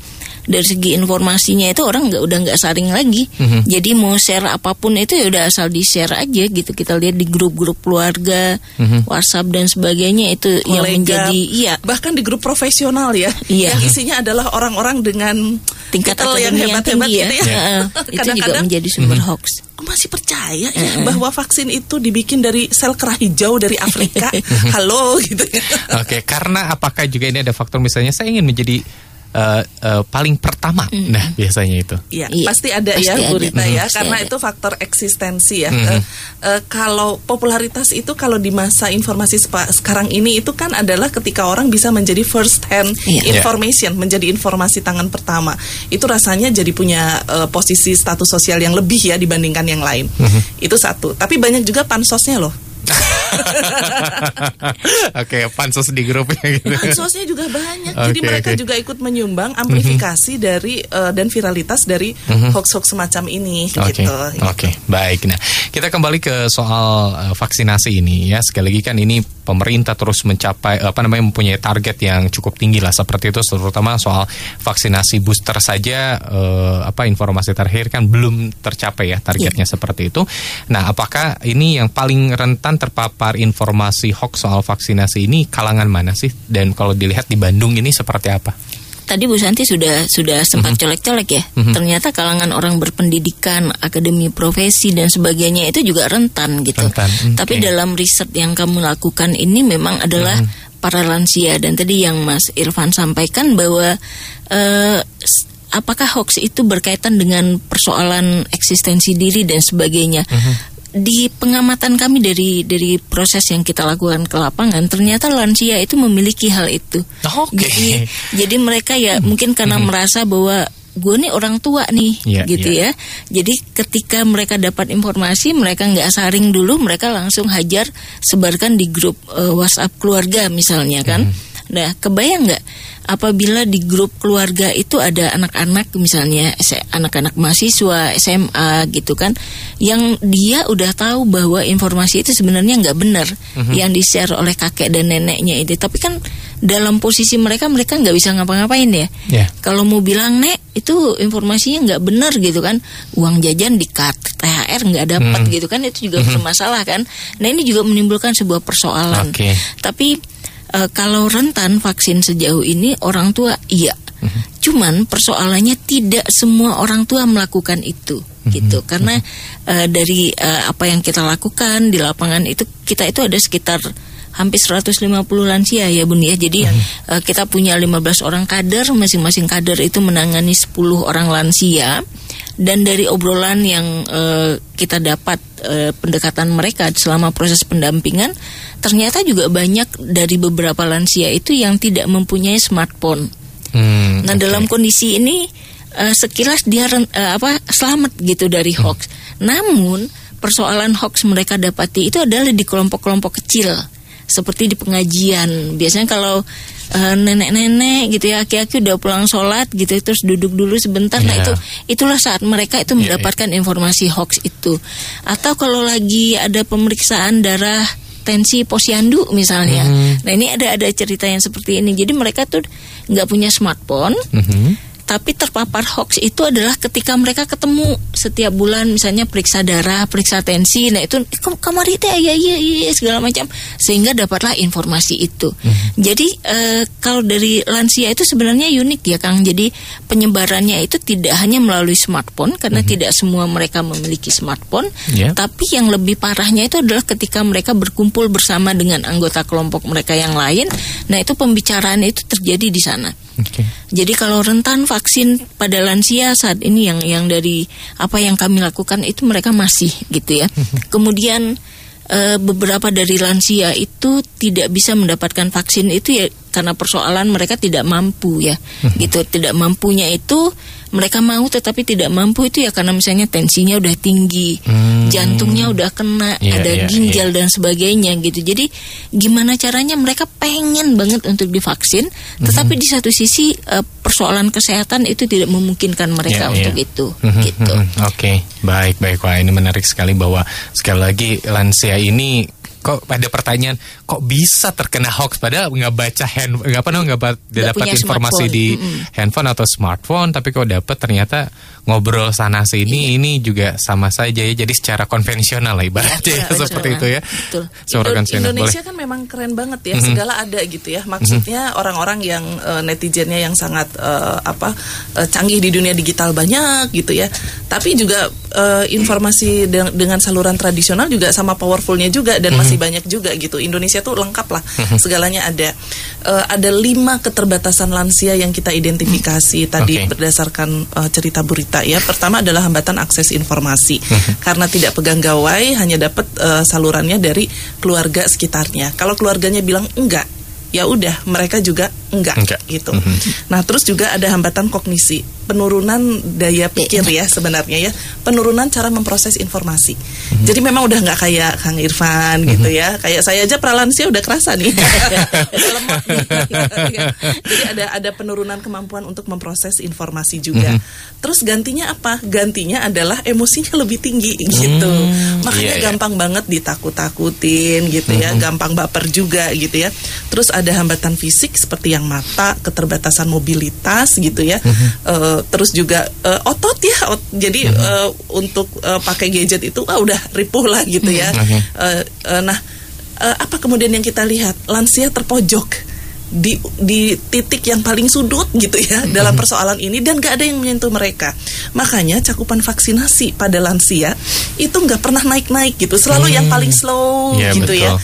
dari segi informasinya itu orang nggak udah nggak saring lagi. Jadi mau share apa pun itu ya udah asal di share aja gitu. Kita lihat di grup-grup keluarga WhatsApp dan sebagainya itu yang Kolega, menjadi iya. Bahkan di grup profesional ya. Iya. yang isinya adalah orang-orang dengan tingkat yang hebat-hebat tinggi ya, gitu ya. Heeh. itu juga Kadang-kadang menjadi sumber hoax. Aku masih percaya ya bahwa vaksin itu dibikin dari sel kerah hijau dari Afrika. Halo gitu ya. Oke, karena apakah juga ini ada faktor misalnya saya ingin menjadi eh, eh, paling pertama. Nah, biasanya itu. Iya, Iya, pasti ada pasti ya ada. Bu Rita ya, Pasti karena ada. itu faktor eksistensi ya. Eh, eh, kalau popularitas itu kalau di masa informasi sepa- sekarang ini itu kan adalah ketika orang bisa menjadi first hand Iya. information, menjadi informasi tangan pertama. Itu rasanya jadi punya eh, posisi status sosial yang lebih ya dibandingkan yang lain. Itu satu. Tapi banyak juga pansosnya loh. Oke, pansus di grupnya gitu. Pansosnya juga banyak. Jadi Oke, mereka oke. juga ikut menyumbang amplifikasi dari eh, dan viralitas dari hoax-hoax semacam ini Oke, gitu. oke, baik. Nah, kita kembali ke soal uh, vaksinasi ini ya. Sekali lagi kan ini pemerintah terus mencapai apa namanya mempunyai target yang cukup tinggi lah seperti itu, terutama soal vaksinasi booster saja. uh, apa informasi terakhir kan belum tercapai ya targetnya seperti itu. Nah, apakah ini yang paling rentan terpapar informasi hoax soal vaksinasi ini kalangan mana sih? Dan kalau dilihat di Bandung ini seperti apa? Tadi Bu Santi sudah sudah sempat colek-colek ya. Ternyata kalangan orang berpendidikan, akademi profesi dan sebagainya itu juga rentan gitu. Rentan, oke. Tapi dalam riset yang kamu lakukan ini memang adalah para lansia dan tadi yang Mas Irfan sampaikan bahwa eh, apakah hoax itu berkaitan dengan persoalan eksistensi diri dan sebagainya. Di pengamatan kami dari dari proses yang kita lakukan ke lapangan, ternyata lansia itu memiliki hal itu. Oke. Jadi, jadi mereka ya mungkin karena merasa bahwa gue nih orang tua nih, Iya, gitu iya. ya. Jadi ketika mereka dapat informasi, mereka nggak saring dulu, mereka langsung hajar sebarkan di grup eh, WhatsApp keluarga misalnya kan. Nah, kebayang nggak apabila di grup keluarga itu ada anak-anak misalnya anak-anak mahasiswa SMA gitu kan, yang dia udah tahu bahwa informasi itu sebenarnya nggak benar yang di share oleh kakek dan neneknya itu, tapi kan dalam posisi mereka mereka nggak bisa ngapa-ngapain ya. Ya. Kalau mau bilang nek itu informasinya nggak benar gitu kan, uang jajan di cut, THR nggak dapat Hmm. gitu kan, itu juga bermasalah kan. Nah ini juga menimbulkan sebuah persoalan. Oke. Tapi eh, kalau rentan vaksin sejauh ini orang tua iya, Hmm. cuman persoalannya tidak semua orang tua melakukan itu Hmm. gitu karena eh, dari eh, apa yang kita lakukan di lapangan itu kita itu ada sekitar hampir 150 lansia ya Bun ya. Jadi eh, kita punya 15 orang kader, masing-masing kader itu menangani 10 orang lansia dan dari obrolan yang eh, kita dapat eh, pendekatan mereka selama proses pendampingan ternyata juga banyak dari beberapa lansia itu yang tidak mempunyai smartphone. Hmm, Nah, oke. dalam kondisi ini eh, sekilas dia eh, apa selamat gitu dari hoax. Namun persoalan hoax mereka dapati itu adalah di kelompok-kelompok kecil seperti di pengajian. Biasanya kalau nenek-nenek gitu ya aki-aki udah pulang sholat gitu terus duduk dulu sebentar nah Iya. itu itulah saat mereka itu Iya, mendapatkan informasi hoax itu atau kalau lagi ada pemeriksaan darah tensi posyandu misalnya Mhm. nah ini ada ada cerita yang seperti ini jadi mereka tuh nggak punya smartphone Mhm. Tapi terpapar hoax itu adalah ketika mereka ketemu setiap bulan misalnya periksa darah, periksa tensi, nah itu "Kam- kamar itu ya iya iya segala macam sehingga dapatlah informasi itu. Jadi eh, kalau dari lansia itu sebenarnya unik ya Kang. Jadi penyebarannya itu tidak hanya melalui smartphone karena tidak semua mereka memiliki smartphone, Ya. tapi yang lebih parahnya itu adalah ketika mereka berkumpul bersama dengan anggota kelompok mereka yang lain. Nah, itu pembicaraan itu terjadi di sana. Oke. Jadi kalau rentan vaksin pada lansia saat ini yang yang dari apa yang kami lakukan itu mereka masih gitu ya. Kemudian eh, beberapa dari lansia itu tidak bisa mendapatkan vaksin itu ya karena persoalan mereka tidak mampu ya. Gitu, tidak mampunya itu mereka mau tetapi tidak mampu itu ya karena misalnya tensinya udah tinggi, Hmm. jantungnya udah kena, Iya, ada iya, ginjal dan sebagainya gitu. Jadi gimana caranya mereka pengen banget untuk divaksin, tetapi di satu sisi eh, persoalan kesehatan itu tidak memungkinkan mereka Iya, untuk iya. itu Mhm, gitu. mhm. Oke, baik baik wah ini menarik sekali bahwa sekali lagi lansia ini kok ada pertanyaan kok bisa terkena hoax padahal nggak baca hand nggak apa nggak dapat informasi smartphone. di Mm-mm. handphone atau smartphone tapi kok dapat ternyata ngobrol sana sini Iya. ini juga sama saja ya jadi secara konvensional lah ibaratnya ya, Betul, seperti itu ya Betul. secara Indo- konvensional boleh Indonesia kan memang keren banget ya, segala ada gitu ya. Maksudnya orang-orang yang eh, netizennya yang sangat eh, apa eh, canggih di dunia digital banyak gitu ya. Tapi juga eh, informasi de- dengan saluran tradisional juga sama powerfulnya juga dan masih banyak juga gitu. Indonesia tuh lengkap lah, segalanya ada. Eh, ada lima keterbatasan lansia yang kita identifikasi tadi Oke. berdasarkan eh, cerita Burita ya. Pertama adalah hambatan akses informasi karena tidak pegang gawai hanya dapat eh, salurannya dari keluarga sekitarnya. Kalau keluarganya bilang enggak, ya udah mereka juga enggak, Enggak. gitu. Nah, terus juga ada hambatan kognisi, penurunan daya pikir ya sebenarnya ya, penurunan cara memproses informasi. Jadi memang udah nggak kayak Kang Irfan gitu ya. Kayak saya aja pralansia udah kerasa nih. Jadi ada ada penurunan kemampuan untuk memproses informasi juga. Terus gantinya apa? Gantinya adalah emosinya lebih tinggi gitu. Makanya iya, iya. gampang banget ditakut-takutin gitu ya, gampang baper juga gitu ya. Terus ada hambatan fisik seperti yang mata, keterbatasan mobilitas gitu ya. Eh, terus juga eh, otot ya, ot- jadi eh, untuk eh, pakai gadget itu ah, udah ripuh lah gitu ya. Oke. Eh, eh, nah, eh, apa kemudian yang kita lihat? Lansia terpojok di di titik yang paling sudut gitu ya dalam persoalan ini dan gak ada yang menyentuh mereka. Makanya cakupan vaksinasi pada lansia itu nggak pernah naik-naik gitu, selalu yang paling slow Iya, gitu ya.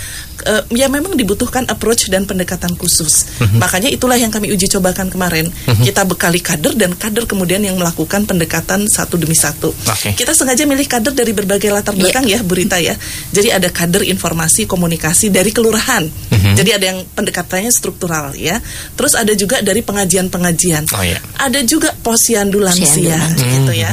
Eh, ya memang dibutuhkan approach dan pendekatan khusus. Mhm. Makanya itulah yang kami uji cobakan kemarin. Kita bekali kader dan kader kemudian yang melakukan pendekatan satu demi satu. Oke. Kita sengaja milih kader dari berbagai latar belakang ya, Burita ya. Jadi ada kader informasi komunikasi dari kelurahan. Mhm. Jadi ada yang pendekatannya struktural ya. Terus ada juga dari pengajian-pengajian. Oh, iya. Ada juga posyandu lansia Posyandu lansia. gitu ya.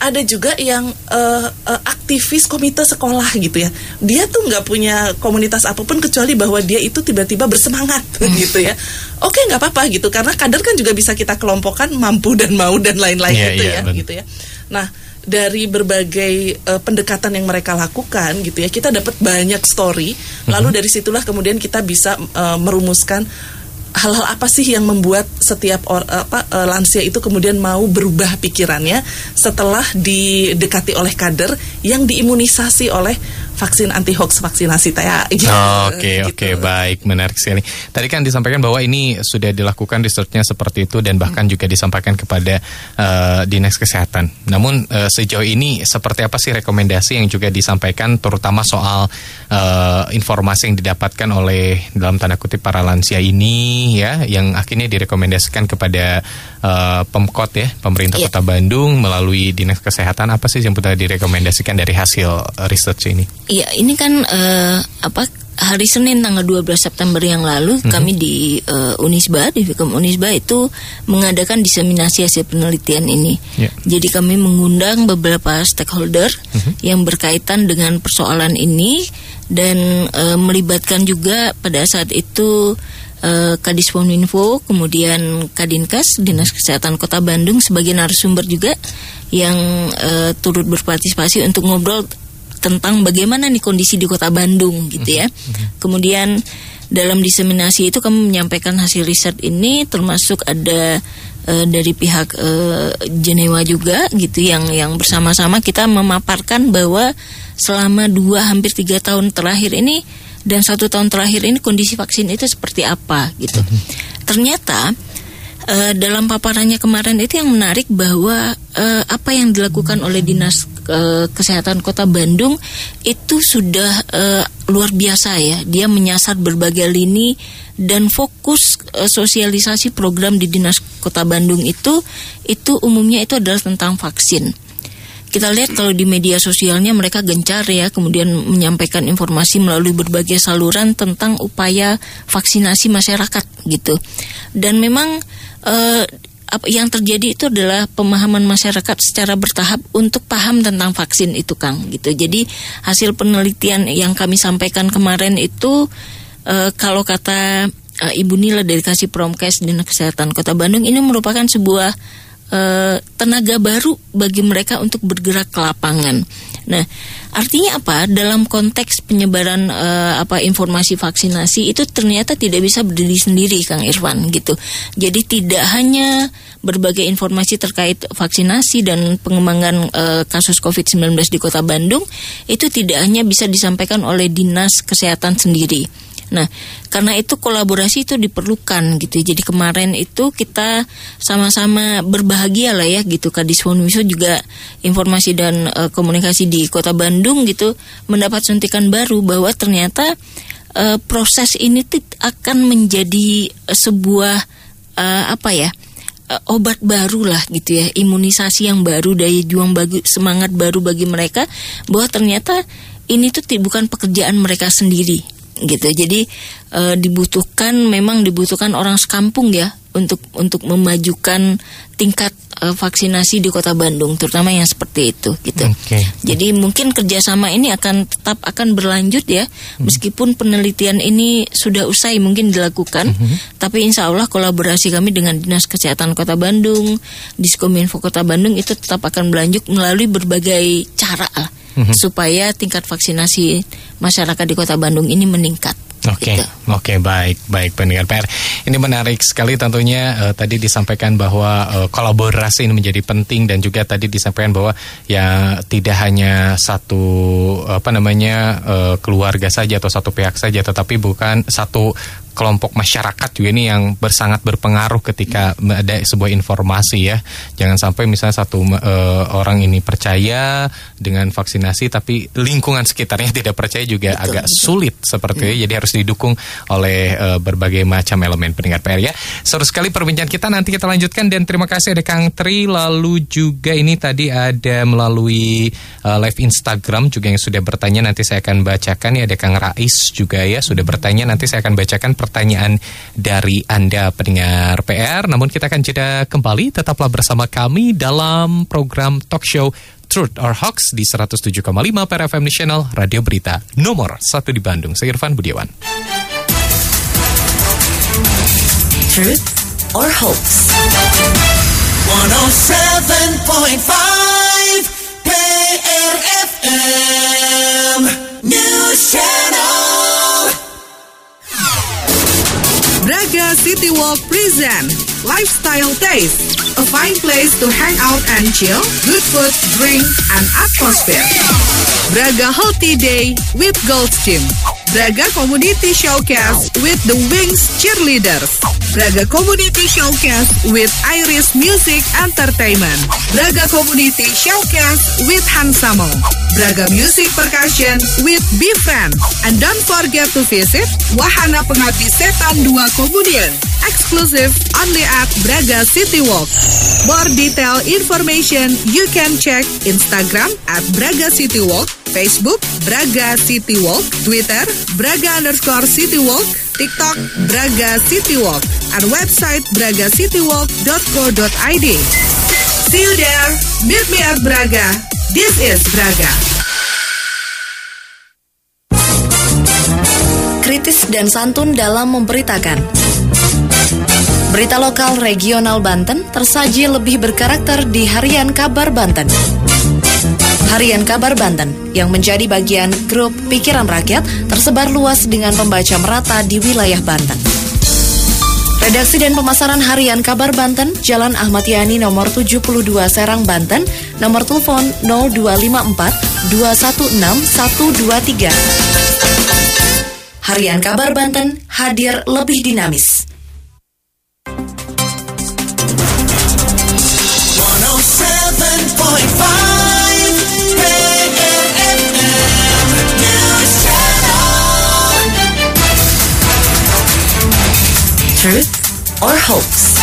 Ada juga yang eh, eh, aktivis komite sekolah gitu ya. Dia tuh nggak punya komunitas apa pun kecuali bahwa dia itu tiba-tiba bersemangat gitu ya. Oke nggak apa-apa gitu karena kader kan juga bisa kita kelompokkan mampu dan mau dan lain-lain Iya, gitu iya, ya benar. gitu ya. Nah dari berbagai eh, pendekatan yang mereka lakukan gitu ya kita dapat banyak story. Lalu dari situlah kemudian kita bisa eh, merumuskan hal-hal apa sih yang membuat setiap or, apa eh, lansia itu kemudian mau berubah pikirannya setelah didekati oleh kader yang diimunisasi oleh vaksin anti hoax vaksinasi TAA gitu. Oke Gitu. oke baik menarik sekali. Tadi kan disampaikan bahwa ini sudah dilakukan researchnya seperti itu dan bahkan juga disampaikan kepada eh, dinas kesehatan. Namun eh, sejauh ini seperti apa sih rekomendasi yang juga disampaikan terutama soal eh, informasi yang didapatkan oleh dalam tanda kutip para lansia ini ya yang akhirnya direkomendasikan kepada eh, Pemkot ya pemerintah Iya. Kota Bandung melalui dinas kesehatan apa sih yang sudah direkomendasikan dari hasil research ini? Iya, ini kan eh, apa hari Senin tanggal 12 September yang lalu kami di eh, Unisba di Fikom Unisba itu mengadakan diseminasi hasil penelitian ini. Ya. Jadi kami mengundang beberapa stakeholder yang berkaitan dengan persoalan ini dan eh, melibatkan juga pada saat itu uh, Kadis Kominfo, kemudian Kadinkes, Dinas Kesehatan Kota Bandung sebagai narasumber juga yang uh, turut berpartisipasi untuk ngobrol tentang bagaimana nih kondisi di Kota Bandung gitu ya. Kemudian dalam diseminasi itu kami menyampaikan hasil riset ini termasuk ada uh, dari pihak uh, Jenewa juga gitu yang yang bersama-sama kita memaparkan bahwa selama dua hampir tiga tahun terakhir ini dan satu tahun terakhir ini kondisi vaksin itu seperti apa gitu. Ternyata uh, dalam paparannya kemarin itu yang menarik bahwa uh, apa yang dilakukan oleh dinas uh, kesehatan kota Bandung itu sudah uh, luar biasa ya. Dia menyasar berbagai lini dan fokus uh, sosialisasi program di dinas kota Bandung itu itu umumnya itu adalah tentang vaksin. Kita lihat kalau di media sosialnya mereka gencar ya kemudian menyampaikan informasi melalui berbagai saluran tentang upaya vaksinasi masyarakat gitu. Dan memang uh, yang terjadi itu adalah pemahaman masyarakat secara bertahap untuk paham tentang vaksin itu Kang gitu. Jadi hasil penelitian yang kami sampaikan kemarin itu uh, kalau kata uh, Ibu Nila dari Kasih Promkes Dinas Kesehatan Kota Bandung ini merupakan sebuah uh, tenaga baru bagi mereka untuk bergerak ke lapangan. Nah, artinya apa? Dalam konteks penyebaran uh, apa informasi vaksinasi itu ternyata tidak bisa berdiri sendiri, Kang Irfan gitu. Jadi tidak hanya berbagai informasi terkait vaksinasi dan pengembangan uh, kasus COVID-19 di Kota Bandung itu tidak hanya bisa disampaikan oleh Dinas Kesehatan sendiri Nah, karena itu kolaborasi itu diperlukan gitu. Jadi kemarin itu kita sama-sama berbahagia lah ya gitu. Kadis Fonwiso juga informasi dan e, komunikasi di Kota Bandung gitu mendapat suntikan baru bahwa ternyata e, proses ini akan menjadi sebuah e, apa ya? obat baru lah gitu ya imunisasi yang baru daya juang bagi semangat baru bagi mereka bahwa ternyata ini tuh bukan pekerjaan mereka sendiri gitu. Jadi e, dibutuhkan memang dibutuhkan orang sekampung ya untuk untuk memajukan tingkat e, vaksinasi di Kota Bandung, terutama yang seperti itu gitu. Okay. Jadi mungkin kerjasama ini akan tetap akan berlanjut ya, hmm. meskipun penelitian ini sudah usai mungkin dilakukan, hmm. tapi insya Allah kolaborasi kami dengan Dinas Kesehatan Kota Bandung, Diskominfo Kota Bandung itu tetap akan berlanjut melalui berbagai cara lah hmm. supaya tingkat vaksinasi masyarakat di Kota Bandung ini meningkat. Oke, okay. gitu. oke okay, baik, baik pendengar PR. Ini menarik sekali tentunya uh, tadi disampaikan bahwa uh, kolaborasi ini menjadi penting dan juga tadi disampaikan bahwa ya tidak hanya satu apa namanya uh, keluarga saja atau satu pihak saja, tetapi bukan satu kelompok masyarakat juga ini yang bersangat berpengaruh ketika ada sebuah informasi ya. Jangan sampai misalnya satu uh, orang ini percaya dengan vaksinasi tapi lingkungan sekitarnya tidak percaya juga betul, agak betul. sulit seperti itu. Ya. Jadi harus didukung oleh uh, berbagai macam elemen pendengar PR ya. Seru sekali perbincangan kita nanti kita lanjutkan dan terima kasih ada Kang Tri lalu juga ini tadi ada melalui uh, live Instagram juga yang sudah bertanya nanti saya akan bacakan ya ada Kang Rais juga ya sudah bertanya nanti saya akan bacakan pertanyaan dari Anda pendengar PR. Namun kita akan jeda kembali, tetaplah bersama kami dalam program talk show Truth or Hoax di 107,5 per FM National Radio Berita nomor 1 di Bandung. Saya Irfan Budiawan. Truth or Hoax 107.5 PRFM News Channel Braga City Walk present Lifestyle Taste, a fine place to hang out and chill, good food, drink, and atmosphere. Braga Healthy Day with Gold Team. Braga Community Showcase with the Wings Cheerleaders. Braga Community Showcase with Iris Music Entertainment. Braga Community Showcase with Hansamo. Braga Music Percussion with Befriend. And don't forget to visit Wahana Pengabdi Setan 2 Komunian, exclusive only at Braga City Walk. More detailed information you can check Instagram at Braga City Walk, Facebook Braga City Walk, Twitter Braga underscore City Walk, TikTok Braga City Walk, and website bragacitywalk.co.id. See you there. Meet me at Braga. This is Braga. kritis dan santun dalam memberitakan. Berita lokal regional Banten tersaji lebih berkarakter di Harian Kabar Banten. Harian Kabar Banten yang menjadi bagian grup Pikiran Rakyat tersebar luas dengan pembaca merata di wilayah Banten. Redaksi dan pemasaran harian Kabar Banten, Jalan Ahmad Yani nomor 72 Serang Banten, nomor telepon 0254 216 123. Harian Kabar Banten hadir lebih dinamis. Hoax?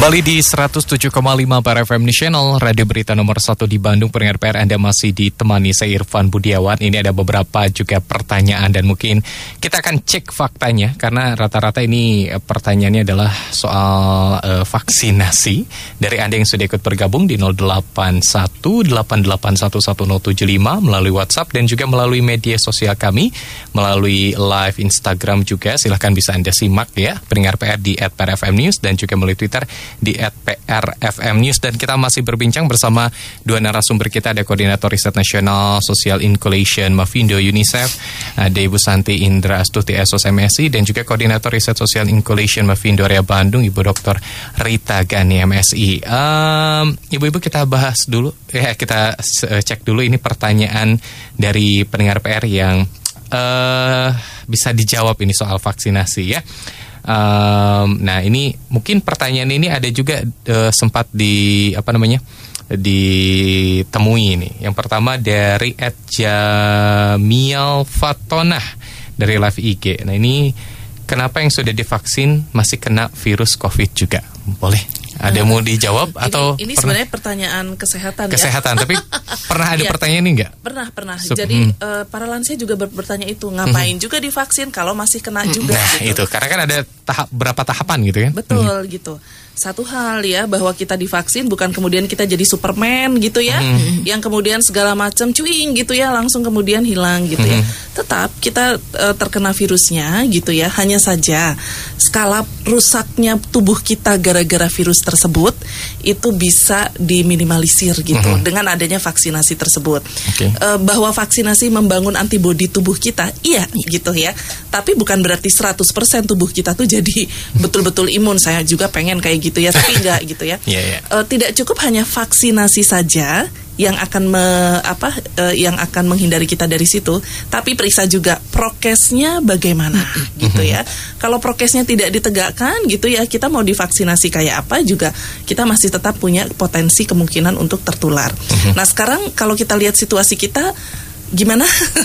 Kembali di 107,5 para FM National, Radio Berita nomor 1 di Bandung, pendengar PR Anda masih ditemani saya Irfan Budiawan. Ini ada beberapa juga pertanyaan dan mungkin kita akan cek faktanya karena rata-rata ini eh, pertanyaannya adalah soal eh, vaksinasi. Dari Anda yang sudah ikut bergabung di 0818811075 melalui WhatsApp dan juga melalui media sosial kami, melalui live Instagram juga. Silahkan bisa Anda simak ya, pendengar PR di @prfm News dan juga melalui Twitter di @prfm News dan kita masih berbincang bersama dua narasumber kita ada koordinator riset nasional Social Inclusion Mavindo UNICEF ada Ibu Santi Indra Astuti SOS MSI dan juga koordinator riset Social Inclusion Mavindo Area Bandung Ibu Dr. Rita Gani MSI. Em, Ibu-ibu kita bahas dulu ya kita eh, cek dulu ini pertanyaan dari pendengar PR yang eh bisa dijawab ini soal vaksinasi ya. Um, nah ini mungkin pertanyaan ini ada juga eh, sempat di apa namanya ditemui ini. Yang pertama dari Ed Jamiel Fatonah dari Live IG. Nah ini kenapa yang sudah divaksin masih kena virus COVID juga? Boleh? Ada mau dijawab atau ini, ini pernah- sebenarnya pertanyaan kesehatan, kesehatan? ya. Tapi pernah ada Iya. pertanyaan ini nggak? Pernah, pernah. Sup- Jadi hmm. eh, para lansia juga ber- bertanya itu, ngapain juga divaksin kalau masih kena juga Nah itu gitu. karena kan ada tahap berapa tahapan gitu kan? Betul gitu. Satu hal ya bahwa kita divaksin bukan kemudian kita jadi Superman gitu ya, Mm-hmm. yang kemudian segala macam cuing gitu ya langsung kemudian hilang gitu ya. Mm-hmm. Tetap kita eh, terkena virusnya gitu ya. Hanya saja skala rusaknya tubuh kita gara-gara virus tersebut itu bisa diminimalisir gitu dengan adanya vaksinasi tersebut. Oke. Eh, bahwa vaksinasi membangun antibodi tubuh kita, iya gitu ya. Tapi bukan berarti 100% tubuh kita tuh jadi betul-betul imun. Saya juga pengen kayak gitu ya, tapi enggak gitu ya. Iya, iya. Eh, tidak cukup hanya vaksinasi saja yang akan me- apa eh, yang akan menghindari kita dari situ, tapi periksa juga prokesnya bagaimana gitu ya. Kalau prokesnya tidak ditegakkan gitu ya, kita mau divaksinasi kayak apa juga kita masih tetap punya potensi kemungkinan untuk tertular. Nah, sekarang kalau kita lihat situasi kita gimana?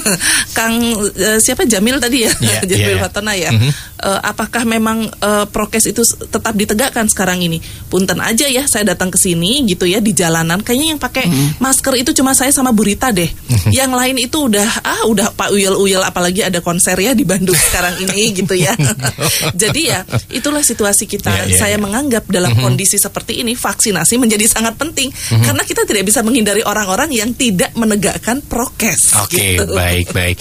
Kang eh, siapa? Jamil tadi ya? Iya, Jamil. Fatona ya? Mhm. Eh, apakah memang eh, prokes itu tetap ditegakkan sekarang ini? Punten aja ya saya datang ke sini gitu ya di jalanan. Kayaknya yang pakai masker itu cuma saya sama Burita deh. Yang lain itu udah ah udah Pak Uyel Uyel apalagi ada konser ya di Bandung sekarang ini gitu ya. Jadi ya itulah situasi kita. Iya, iya, saya iya. menganggap dalam kondisi seperti ini vaksinasi menjadi sangat penting. Karena kita tidak bisa menghindari orang-orang yang tidak menegakkan prokes Oke, gitu. baik, baik.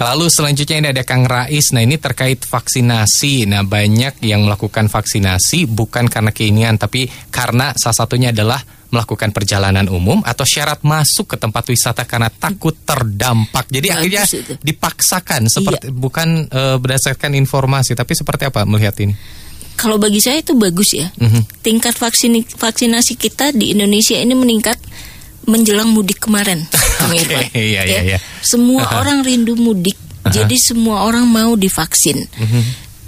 Lalu selanjutnya ini ada Kang Rais. Nah, ini terkait vaksinasi. Nah, banyak yang melakukan vaksinasi bukan karena keinginan, tapi karena salah satunya adalah melakukan perjalanan umum atau syarat masuk ke tempat wisata karena takut terdampak. Jadi Bagus akhirnya itu. Iya. dipaksakan seperti bukan eh, berdasarkan informasi, tapi seperti apa melihat ini? Kalau bagi saya itu bagus ya. Mhm. Tingkat vaksin vaksinasi kita di Indonesia ini meningkat menjelang mudik kemarin. Oke, Irfan. iya, iya, Ya. iya. Semua orang rindu mudik. Jadi semua orang mau divaksin. Mhm.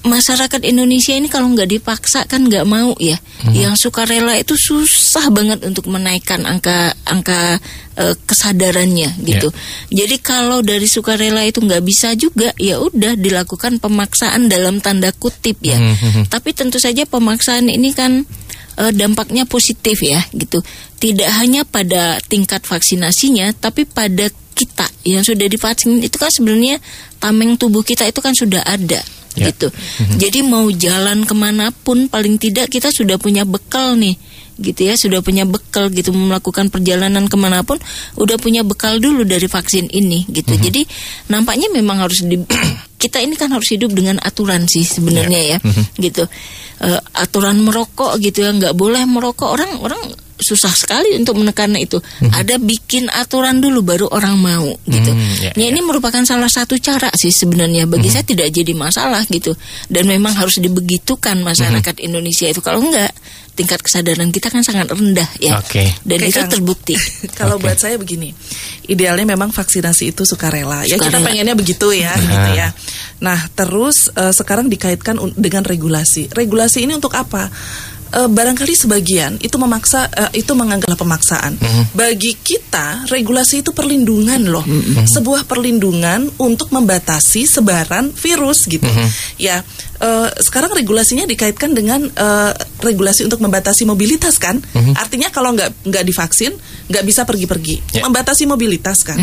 Masyarakat Indonesia ini kalau nggak dipaksa kan nggak mau ya. Mhm. Yang sukarela itu susah banget untuk menaikkan angka angka eh, kesadarannya gitu. Jadi kalau dari sukarela itu nggak bisa juga ya udah dilakukan pemaksaan dalam tanda kutip ya. Mhm. Tapi tentu saja pemaksaan ini kan eh, dampaknya positif ya gitu. Tidak hanya pada tingkat vaksinasinya, tapi pada kita yang sudah divaksin itu kan sebenarnya tameng tubuh kita itu kan sudah ada Ya. gitu. Jadi mau jalan ke mana pun paling tidak kita sudah punya bekal nih gitu ya sudah punya bekal gitu melakukan perjalanan ke mana pun udah punya bekal dulu dari vaksin ini gitu jadi nampaknya memang harus di- kita ini kan harus hidup dengan aturan sih sebenarnya ya, gitu. Eh, aturan merokok gitu ya, nggak boleh merokok. Orang orang susah sekali untuk menekan itu. Ada bikin aturan dulu baru orang mau gitu. Hmm, ya, Nah, ini merupakan salah satu cara sih sebenarnya bagi saya tidak jadi masalah gitu. Dan memang harus dibegitukan masyarakat Indonesia itu kalau enggak tingkat kesadaran kita kan sangat rendah ya. Oke. Dan Oke, itu Kang. terbukti. Kalau Oke. buat saya begini, idealnya memang vaksinasi itu sukarela. Ya kita pengennya begitu ya, gitu ya. Nah terus eh, sekarang dikaitkan dengan regulasi. Regulasi ini untuk apa? Eh, barangkali sebagian itu memaksa, eh, itu menganggap pemaksaan. Bagi kita regulasi itu perlindungan loh, sebuah perlindungan untuk membatasi sebaran virus gitu. Ya eh, sekarang regulasinya dikaitkan dengan eh, regulasi untuk membatasi mobilitas kan. Artinya kalau nggak nggak divaksin nggak bisa pergi-pergi. Ya. Membatasi mobilitas kan.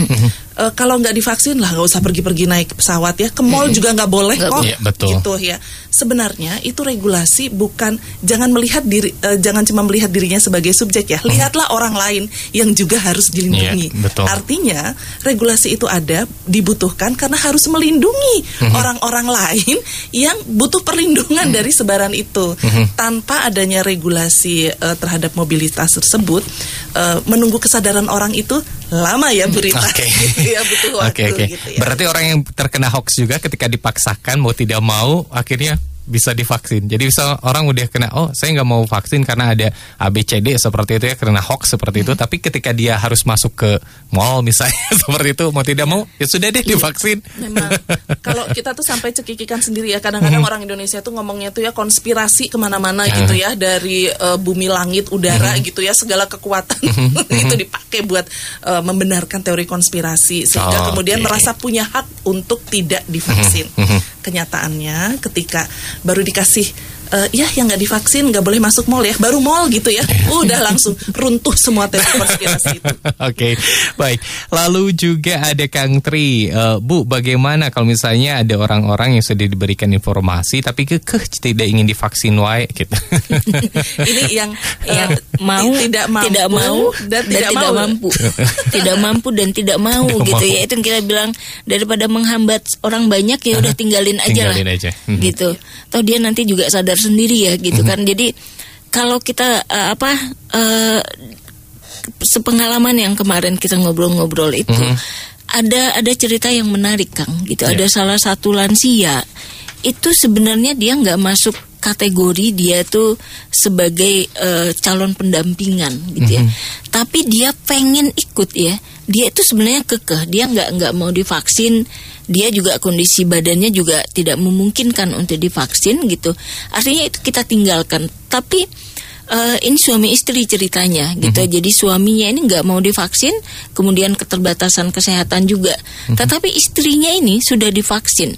Eh, kalau nggak divaksin lah nggak usah pergi-pergi naik pesawat ya. Ke mall juga nggak boleh kok. Iya, betul. Gitu ya. Sebenarnya itu regulasi bukan jangan melihat diri eh, jangan cuma melihat dirinya sebagai subjek ya. Lihatlah orang lain yang juga harus dilindungi. Iya, betul. Artinya regulasi itu ada dibutuhkan karena harus melindungi Mhm. orang-orang lain yang butuh perlindungan Mhm. dari sebaran itu. Tanpa adanya regulasi eh, terhadap mobilitas tersebut, eh, menunggu kesadaran orang itu lama ya Bu Rita. Oke. ya butuh waktu Oke oke. gitu ya. Berarti orang yang terkena hoax juga ketika dipaksakan mau tidak mau akhirnya bisa divaksin. Jadi bisa orang udah kena oh saya nggak mau vaksin karena ada ABCD seperti itu ya karena hoax seperti Hmm. itu. Tapi ketika dia harus masuk ke mall misalnya seperti itu mau tidak mau ya sudah deh divaksin. Memang kalau kita tuh sampai cekikikan sendiri ya kadang-kadang orang Indonesia tuh ngomongnya tuh ya konspirasi ke mana-mana Ya. gitu ya dari eh, bumi langit udara gitu ya segala kekuatan itu dipakai buat eh, membenarkan teori konspirasi sehingga Oh, kemudian oke. merasa punya hak untuk tidak divaksin. Kenyataannya ketika baru dikasih eh, ya yang nggak divaksin nggak boleh masuk mall ya baru mall gitu ya udah langsung runtuh semua teori konspirasi itu. Oke, baik. Lalu juga ada Kang Tri, Eh, Bu, bagaimana kalau misalnya ada orang-orang yang sudah diberikan informasi tapi kekeh tidak ingin divaksin wae gitu. Ini yang yang mau tidak mampu, tidak mau dan, tidak, mau. mampu tidak mampu dan tidak mau Tidak gitu mau. ya itu yang kita bilang daripada menghambat orang banyak ya udah tinggalin aja Tinggalin lah aja. Mhm. gitu toh dia nanti juga sadar sendiri ya gitu kan. Jadi kalau kita eh, apa eh, sepengalaman yang kemarin kita ngobrol-ngobrol itu ada ada cerita yang menarik Kang gitu. Ya. ada salah satu lansia itu sebenarnya dia nggak masuk kategori dia tuh sebagai eh, calon pendampingan gitu ya. Tapi dia pengen ikut ya dia itu sebenarnya kekeh dia nggak nggak mau divaksin dia juga kondisi badannya juga tidak memungkinkan untuk divaksin gitu artinya itu kita tinggalkan tapi eh, ini suami istri ceritanya gitu. Jadi suaminya ini nggak mau divaksin, kemudian keterbatasan kesehatan juga. Tetapi istrinya ini sudah divaksin.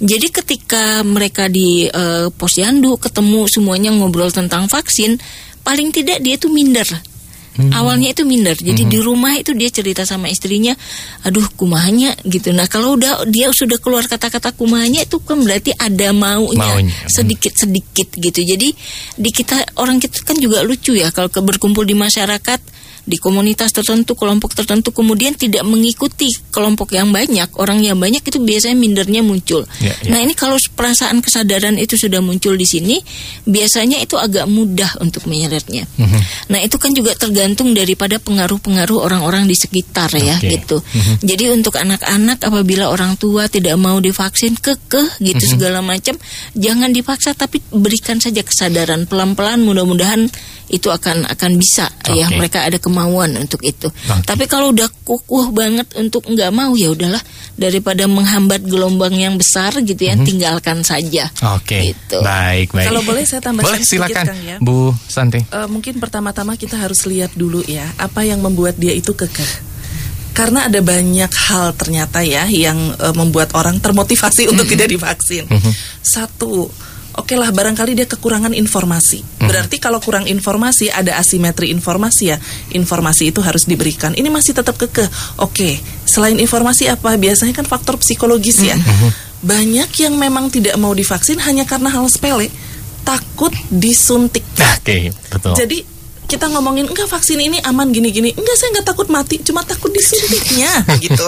Jadi ketika mereka di eh, posyandu ketemu semuanya ngobrol tentang vaksin, paling tidak dia tuh minder. Awalnya itu minder, jadi di rumah itu dia cerita sama istrinya, aduh kumahnya gitu. Nah kalau udah dia sudah keluar kata-kata kumahnya itu kan berarti ada maunya, Maunya. sedikit sedikit gitu. Jadi di kita orang kita kan juga lucu ya kalau berkumpul di masyarakat di komunitas tertentu, kelompok tertentu kemudian tidak mengikuti kelompok yang banyak, orang yang banyak itu biasanya mindernya muncul. Ya, ya. Nah, ini kalau perasaan kesadaran itu sudah muncul di sini, biasanya itu agak mudah untuk menyeretnya. Mhm. Nah, itu kan juga tergantung daripada pengaruh-pengaruh orang-orang di sekitar ya Oke. Mhm. gitu. Jadi untuk anak-anak apabila orang tua tidak mau divaksin kekeh gitu Mhm. segala macam, jangan dipaksa tapi berikan saja kesadaran pelan-pelan mudah-mudahan itu akan akan bisa ya Oke. mereka ada kemauan untuk itu. Tapi kalau udah kukuh banget untuk nggak mau ya udahlah daripada menghambat gelombang yang besar gitu ya tinggalkan saja. Oke. Gitu. Baik, baik. Kalau boleh saya tambahkan Boleh sedikit, silakan Kang, ya. Bu Santi. Eh, mungkin pertama-tama kita harus lihat dulu ya apa yang membuat dia itu kekeh. Karena ada banyak hal ternyata ya yang eh, membuat orang termotivasi untuk tidak divaksin. Satu, oke lah barangkali dia kekurangan informasi. Berarti kalau kurang informasi ada asimetri informasi ya. Informasi itu harus diberikan. Ini masih tetap kekeh. Oke, selain informasi apa? Biasanya kan faktor psikologis ya. Banyak yang memang tidak mau divaksin hanya karena hal sepele, takut disuntik. Oke, betul. Jadi kita ngomongin enggak vaksin ini aman gini-gini, enggak saya nggak takut mati, cuma takut disuntiknya gitu.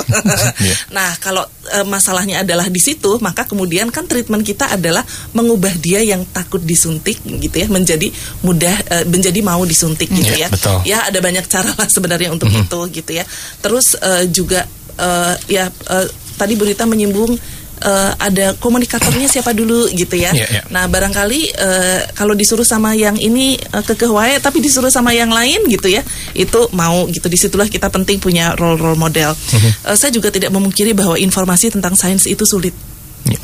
Iya. nah kalau e, masalahnya adalah di situ, maka kemudian kan treatment kita adalah mengubah dia yang takut disuntik gitu ya menjadi mudah e, menjadi mau disuntik gitu Iya, ya. betul. Ya ada banyak cara lah sebenarnya untuk itu gitu ya. Terus e, juga e, ya e, tadi berita menyinggung e, ada komunikatornya siapa dulu gitu ya. Iya, iya. Nah barangkali eh, kalau disuruh sama yang ini eh, kekeh wae, tapi disuruh sama yang lain gitu ya, itu mau gitu. Di situlah kita penting punya role role model. Eh, saya juga tidak memungkiri bahwa informasi tentang sains itu sulit. Iya.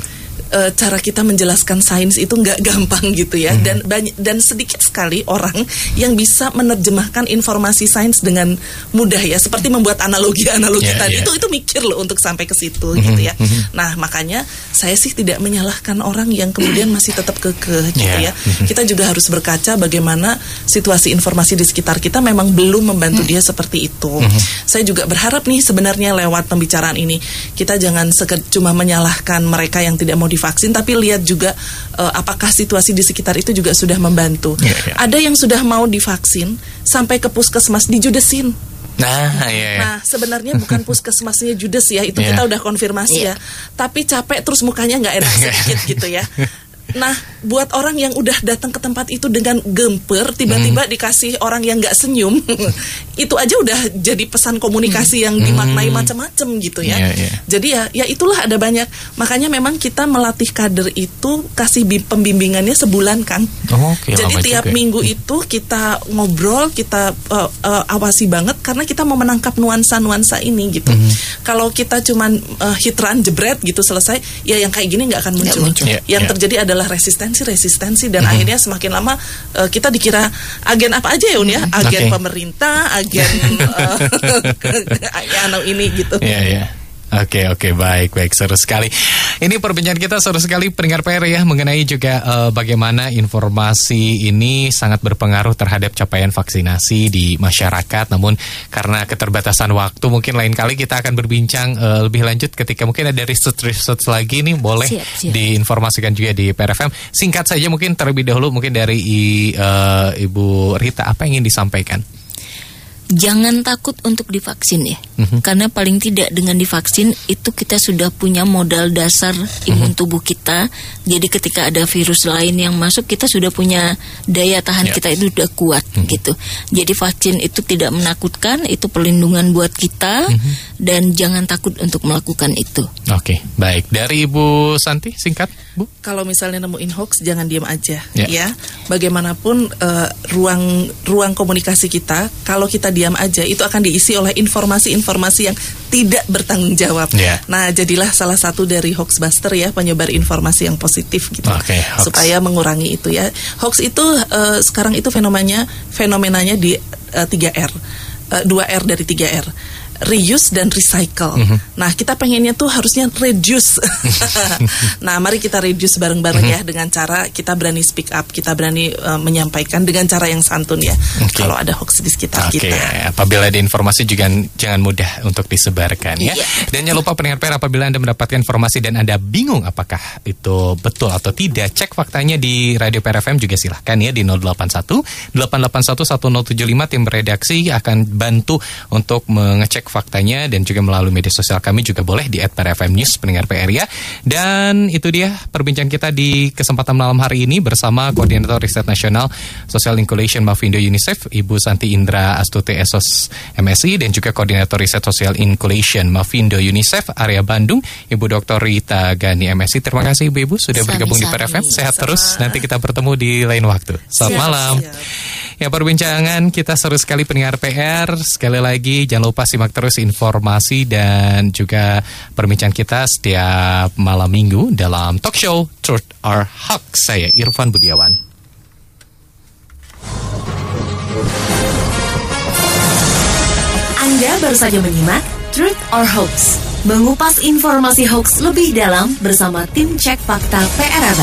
Eh, cara kita menjelaskan sains itu nggak gampang gitu ya dan banyak dan sedikit sekali orang yang bisa menerjemahkan informasi sains dengan mudah ya seperti membuat analogi-analogi Yeah, tadi yeah. itu itu mikir loh untuk sampai ke situ gitu ya. Nah, makanya saya sih tidak menyalahkan orang yang kemudian masih tetap kekeh gitu Yeah. ya. Kita juga harus berkaca bagaimana situasi informasi di sekitar kita memang belum membantu dia seperti itu. Saya juga berharap nih sebenarnya lewat pembicaraan ini kita jangan cuma menyalahkan mereka yang tidak mau divaksin tapi lihat juga eh, apakah situasi di sekitar itu juga sudah membantu. Iya, iya. Ada yang sudah mau divaksin sampai ke puskesmas dijudesin. Nah, iya, iya. Nah, sebenarnya bukan puskesmasnya judes ya, itu Iya. kita udah konfirmasi ya. Tapi capek terus mukanya nggak enak sedikit gitu ya. Nah, buat orang yang udah datang ke tempat itu dengan gemper, tiba-tiba Hmm. dikasih orang yang nggak senyum, itu aja udah jadi pesan komunikasi yang dimaknai macam-macam gitu ya. Hmm. Iya, iya. Jadi ya, ya itulah ada banyak. Makanya memang kita melatih kader itu kasih bi- pembimbingannya sebulan kan. Oh, oke, Jadi tiap juga. minggu itu kita ngobrol, kita uh, uh, awasi banget karena kita mau menangkap nuansa-nuansa ini gitu. Mhm. Kalau kita cuman uh, hit run jebret gitu selesai, ya yang kayak gini nggak akan muncul. muncul. Iya, yang iya. terjadi adalah resistensi, resistensi dan Mhm. akhirnya semakin lama uh, kita dikira agen apa aja ya Un ya, Mhm. agen Oke. pemerintah, agen uh, ya, anu ini gitu. Iya, iya. Oke, oke, baik, baik, seru sekali. Ini perbincangan kita seru sekali pendengar PR ya mengenai juga eh, bagaimana informasi ini sangat berpengaruh terhadap capaian vaksinasi di masyarakat. Namun karena keterbatasan waktu, mungkin lain kali kita akan berbincang eh, lebih lanjut ketika mungkin ada research-research lagi nih boleh Siap, siap. diinformasikan juga di PRFM. Singkat saja mungkin terlebih dahulu mungkin dari eh, Ibu Rita apa yang ingin disampaikan? Jangan takut untuk divaksin ya. Mhm. Karena paling tidak dengan divaksin itu kita sudah punya modal dasar imun tubuh kita. Jadi ketika ada virus lain yang masuk kita sudah punya daya tahan Ya. kita itu sudah kuat gitu. Jadi vaksin itu tidak menakutkan, itu perlindungan buat kita dan jangan takut untuk melakukan itu. Oke, baik. Dari Ibu Santi singkat, Bu. kalau misalnya nemuin hoax jangan diam aja Ya. ya, bagaimanapun eh, ruang ruang komunikasi kita kalau kita diam aja itu akan diisi oleh informasi-informasi yang tidak bertanggung jawab. Ya. nah jadilah salah satu dari hoaxbuster ya penyebar informasi yang positif gitu. Hoax. supaya mengurangi itu ya. Hoax itu eh, sekarang itu fenomenanya fenomenanya di eh, 3R Eh, 2R dari 3R reuse dan recycle. Mhm. Nah, kita pengennya tuh harusnya reduce. nah, mari kita reduce bareng-bareng Mhm. ya dengan cara kita berani speak up, kita berani eh, menyampaikan dengan cara yang santun ya. Oke. Kalau ada hoax di sekitar Oke, kita. apabila ada informasi juga jangan mudah untuk disebarkan ya. Iya. Dan jangan lupa pendengar PR apabila Anda mendapatkan informasi dan Anda bingung apakah itu betul atau tidak, cek faktanya di Radio PR FM juga silahkan ya di 081 881 1075 tim redaksi akan bantu untuk mengecek faktanya dan juga melalui media sosial kami juga boleh di @prfm news pendengar PR ya. Dan itu dia perbincangan kita di kesempatan malam hari ini bersama Koordinator Riset Nasional Social Inclusion Mafindo UNICEF Ibu Santi Indra Astuti Esos MSI dan juga Koordinator Riset Social Inclusion Mafindo UNICEF area Bandung Ibu Dr. Rita Gani MSI. Terima kasih Ibu-ibu sudah bergabung di. PRFM. Sehat Sama. terus. Nanti kita bertemu di lain waktu. Selamat Siap, malam. siap. Ya perbincangan kita seru sekali pendengar PR. Sekali lagi jangan lupa simak terus informasi dan juga perbincangan kita setiap malam minggu dalam talk show Truth or Hawk. Saya Irfan Budiawan. Anda baru saja menyimak Truth or Hoax. Mengupas informasi hoax lebih dalam bersama tim cek fakta PR.